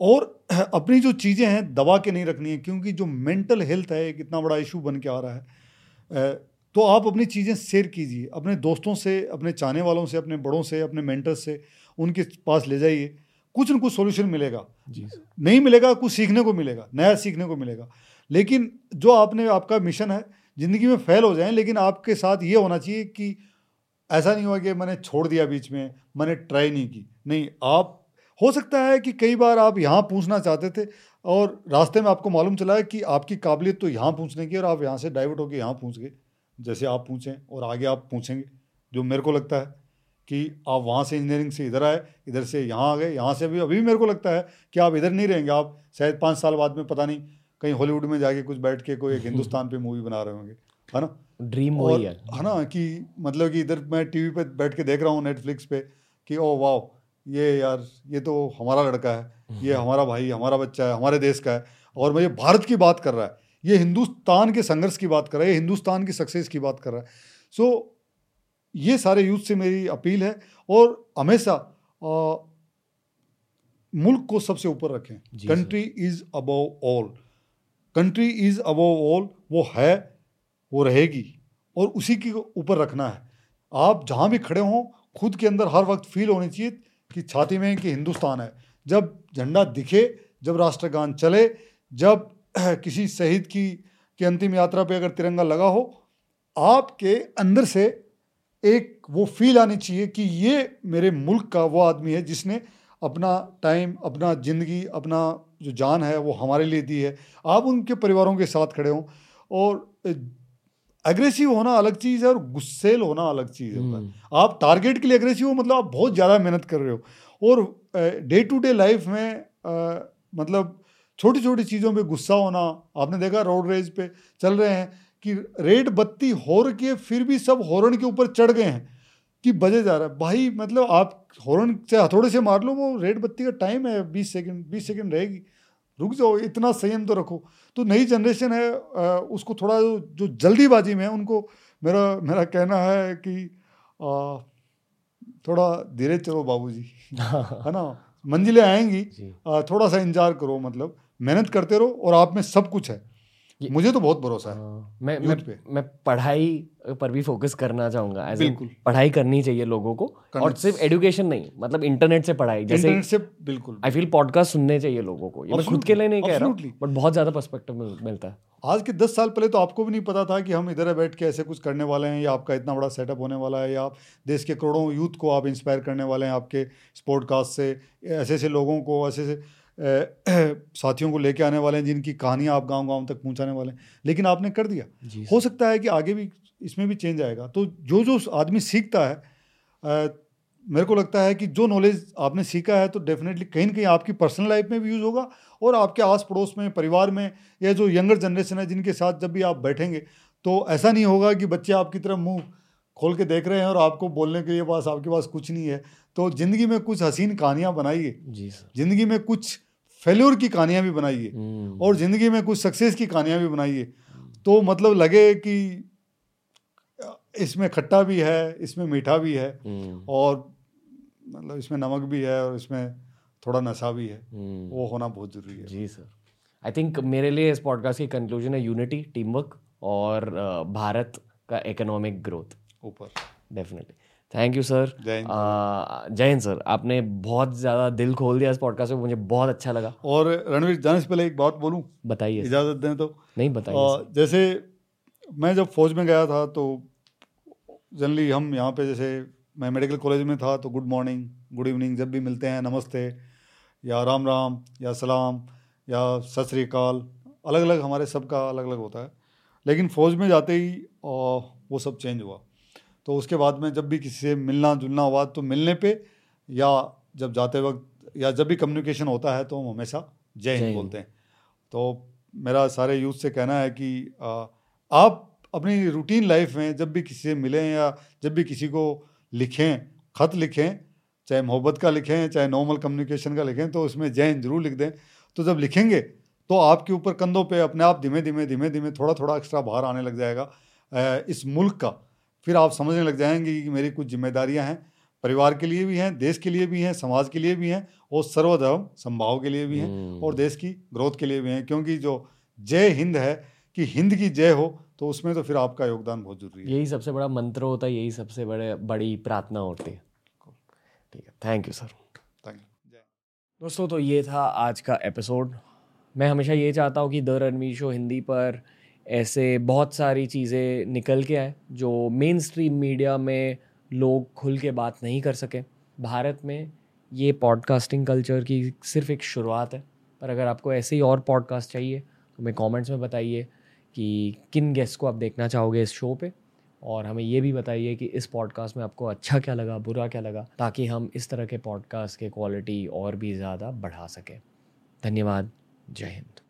B: और अपनी जो चीज़ें हैं, दबा के नहीं रखनी है, क्योंकि जो मेंटल हेल्थ है, एक इतना बड़ा इशू बन के आ रहा है। तो आप अपनी चीज़ें शेयर कीजिए। अपने दोस्तों से, अपने चाहने वालों से, अपने बड़ों से, अपने मेंटर्स से, उनके पास ले जाइए। कुछ न कुछ सोल्यूशन मिलेगा।
A: जी
B: नहीं मिलेगा कुछ सीखने को मिलेगा नया सीखने को मिलेगा। लेकिन जो आपने आपका मिशन है ज़िंदगी में फेल हो जाए लेकिन आपके साथ ये होना चाहिए कि ऐसा नहीं हुआ कि मैंने छोड़ दिया बीच में मैंने ट्राई नहीं की। नहीं आप हो सकता है कि कई बार आप यहाँ पूछना चाहते थे और रास्ते में आपको मालूम चला है कि आपकी काबिलियत तो यहाँ पूछने की और आप यहाँ से डाइवर्ट होकर यहाँ पूछ गए जैसे आप पूछें और आगे आप पूछेंगे जो मेरे को लगता है। कि आप वहाँ से इंजीनियरिंग से इधर आए इधर से यहाँ आ गए यहाँ से भी अभी भी मेरे को लगता है कि आप इधर नहीं रहेंगे आप शायद पाँच साल बाद में पता नहीं कहीं हॉलीवुड में जाके कुछ बैठ के कोई एक हिंदुस्तान पे मूवी बना रहे होंगे है ना?
A: ड्रीम
B: और
A: है।
B: है ना कि मतलब कि इधर मैं टीवी पे बैठ के देख रहा हूँ नेटफ्लिक्स पे कि ओ वाह ये यार ये तो हमारा लड़का है ये हमारा भाई हमारा बच्चा है हमारे देश का है और मैं ये भारत की बात कर रहा है ये हिंदुस्तान के संघर्ष की बात कर रहा है ये हिंदुस्तान की सक्सेस की बात कर रहा है। सो ये सारे यूथ से मेरी अपील है और हमेशा मुल्क को सबसे ऊपर रखें। Country is above all. Country is above all वो है वो रहेगी और उसी के ऊपर रखना है। आप जहाँ भी खड़े हों खुद के अंदर हर वक्त फील होनी चाहिए कि छाती में कि हिंदुस्तान है। जब झंडा दिखे जब राष्ट्रगान चले जब किसी शहीद की की अंतिम यात्रा पे अगर तिरंगा लगा हो आपके अंदर से एक वो फील आनी चाहिए कि ये मेरे मुल्क का वो आदमी है जिसने अपना टाइम अपना ज़िंदगी अपना जो जान है वो हमारे लिए दी है। आप उनके परिवारों के साथ खड़े हों और एग्रेसिव होना अलग चीज़ है और गुस्सेल होना अलग चीज़ है।
A: हम्म,
B: आप टारगेट के लिए एग्रेसिव हो मतलब आप बहुत ज़्यादा मेहनत कर रहे हो और डे टू डे लाइफ में अ, मतलब छोटी छोटी चीज़ों पे गुस्सा होना आपने देखा रोड रेज पे चल रहे हैं कि रेड बत्ती हो रखी है फिर भी सब हॉर्न के ऊपर चढ़ गए हैं कि बजे जा रहा है। भाई मतलब आप हॉर्न से हथौड़े से मार लो वो रेड बत्ती का टाइम है बीस सेकेंड बीस सेकेंड रहेगी। रुक जाओ इतना संयम तो रखो। तो नई जनरेशन है उसको थोड़ा जो जल्दीबाजी में है उनको मेरा मेरा कहना है कि अ, थोड़ा धीरे चलो बाबूजी है ना? मंजिलें आएँगी। थोड़ा सा इंतज़ार करो मतलब मेहनत करते रहो और आप में सब कुछ है। मुझे तो बहुत भरोसा है।
A: हाँ, मैं मैं
B: पे।
A: मैं पढ़ाई पर भी फोकस करना चाहूँगा
B: बिल्कुल।
A: पढ़ाई करनी चाहिए लोगों को और सिर्फ़ एजुकेशन नहीं मतलब इंटरनेट से पढ़ाई जैसे
B: इंटरनेट से बिल्कुल।
A: आई फील पॉडकास्ट सुनने चाहिए लोगों को। ये मैं खुद के लिए नहीं कह रहा बट बहुत ज़्यादा पर्सपेक्टिव मिलता है।
B: आज के दस साल पहले तो आपको भी नहीं पता था कि हम इधर बैठ के ऐसे कुछ करने वाले हैं या आपका इतना बड़ा सेटअप होने वाला है या आप देश के करोड़ों यूथ को आप इंस्पायर करने वाले हैं आपके स्पोर्टकास्ट से ऐसे ऐसे लोगों को ऐसे ऐसे साथियों को लेके आने वाले हैं जिनकी कहानियाँ आप गाँव गाँव तक पहुँचाने वाले हैं। लेकिन आपने कर दिया। हो सकता है कि आगे भी इसमें भी चेंज आएगा। तो जो जो आदमी सीखता है मेरे को लगता है कि जो नॉलेज आपने सीखा है तो डेफिनेटली कहीं ना कहीं आपकी पर्सनल लाइफ में भी यूज़ होगा और आपके आस पड़ोस में परिवार में या जो यंगर जनरेशन है जिनके साथ जब भी आप बैठेंगे तो ऐसा नहीं होगा कि बच्चे आपकी तरफ़ मुँह खोल के देख रहे हैं और आपको बोलने के लिए पास आपके पास कुछ नहीं है। तो ज़िंदगी में कुछ हसीन कहानियाँ बनाइए।
A: जी सर।
B: ज़िंदगी में कुछ फेल्यूर की कहानियाँ भी बनाइए
A: हम्म,
B: और ज़िंदगी में कुछ सक्सेस की कहानियाँ भी बनाइए। तो मतलब लगे कि इसमें खट्टा भी है इसमें मीठा भी है
A: हम्म,
B: और मतलब इसमें नमक भी है और इसमें थोड़ा नशा भी है।
A: हम्म,
B: वो होना बहुत ज़रूरी है।
A: जी सर। आई थिंक मेरे लिए इस पॉडकास्ट की कंक्लूजन है यूनिटी टीम वर्क और भारत का इकोनॉमिक ग्रोथ
B: ऊपर।
A: Definitely thank you sir
B: Jai Hind.
A: Sir आपने बहुत ज़्यादा दिल खोल दिया इस पॉडकास्ट में मुझे बहुत अच्छा लगा।
B: और रणवीर जाने से पहले एक बात बोलूँ?
A: बताइए
B: इजाज़त दें तो?
A: नहीं बताइए
B: जैसे मैं जब फौज में गया था तो जनरली हम यहाँ पे जैसे मैं मेडिकल कॉलेज में था तो गुड मॉर्निंग गुड इवनिंग जब भी मिलते हैं नमस्ते या राम राम या सलाम या सत श्री अकाल अलग अलग हमारे सबका अलग अलग होता है। लेकिन फौज में जाते ही वो सब चेंज हुआ। तो उसके बाद में जब भी किसी से मिलना जुलना हुआ तो मिलने पे या जब जाते वक्त या जब भी कम्युनिकेशन होता है तो हम हमेशा जय हिंद। बोलते हैं। तो मेरा सारे यूथ से कहना है कि आ, आप अपनी रूटीन लाइफ में जब भी किसी से मिलें या जब भी किसी को लिखें खत लिखें चाहे मोहब्बत का लिखें चाहे नॉर्मल कम्युनिकेशन का लिखें तो उसमें जय हिंद ज़रूर लिख दें। तो जब लिखेंगे तो आपके ऊपर कंधों पे अपने आप धीमे धीमे धीमे धीमे थोड़ा थोड़ा एक्स्ट्रा भार आने लग जाएगा इस मुल्क का। फिर आप समझने लग जाएँगे कि मेरी कुछ जिम्मेदारियाँ हैं परिवार के लिए भी हैं देश के लिए भी हैं समाज के लिए भी हैं और सर्वधर्म संभाव के लिए भी हैं
A: हम्म,
B: और देश की ग्रोथ के लिए भी हैं। क्योंकि जो जय हिंद है कि हिंद की जय हो तो उसमें तो फिर आपका योगदान बहुत ज़रूरी है।
A: यही सबसे बड़ा मंत्र होता है यही सबसे बड़े बड़ी प्रार्थना होती है। ठीक है thank you sir
B: thank you
A: दोस्तों तो ये था आज का एपिसोड मैं हमेशा ये चाहता हूँ कि द रणवीर शो हिंदी पर ऐसे बहुत सारी चीज़ें निकल के आए जो मेन स्ट्रीम मीडिया में लोग खुल के बात नहीं कर सके। भारत में ये पॉडकास्टिंग कल्चर की सिर्फ़ एक शुरुआत है, पर अगर आपको ऐसे ही और पॉडकास्ट चाहिए तो हमें कमेंट्स में बताइए कि किन गेस्ट को आप देखना चाहोगे इस शो पे, और हमें ये भी बताइए कि इस पॉडकास्ट में आपको अच्छा क्या लगा, बुरा क्या लगा, ताकि हम इस तरह के पॉडकास्ट के क्वालिटी और भी ज़्यादा बढ़ा सकें। धन्यवाद, जय हिंद।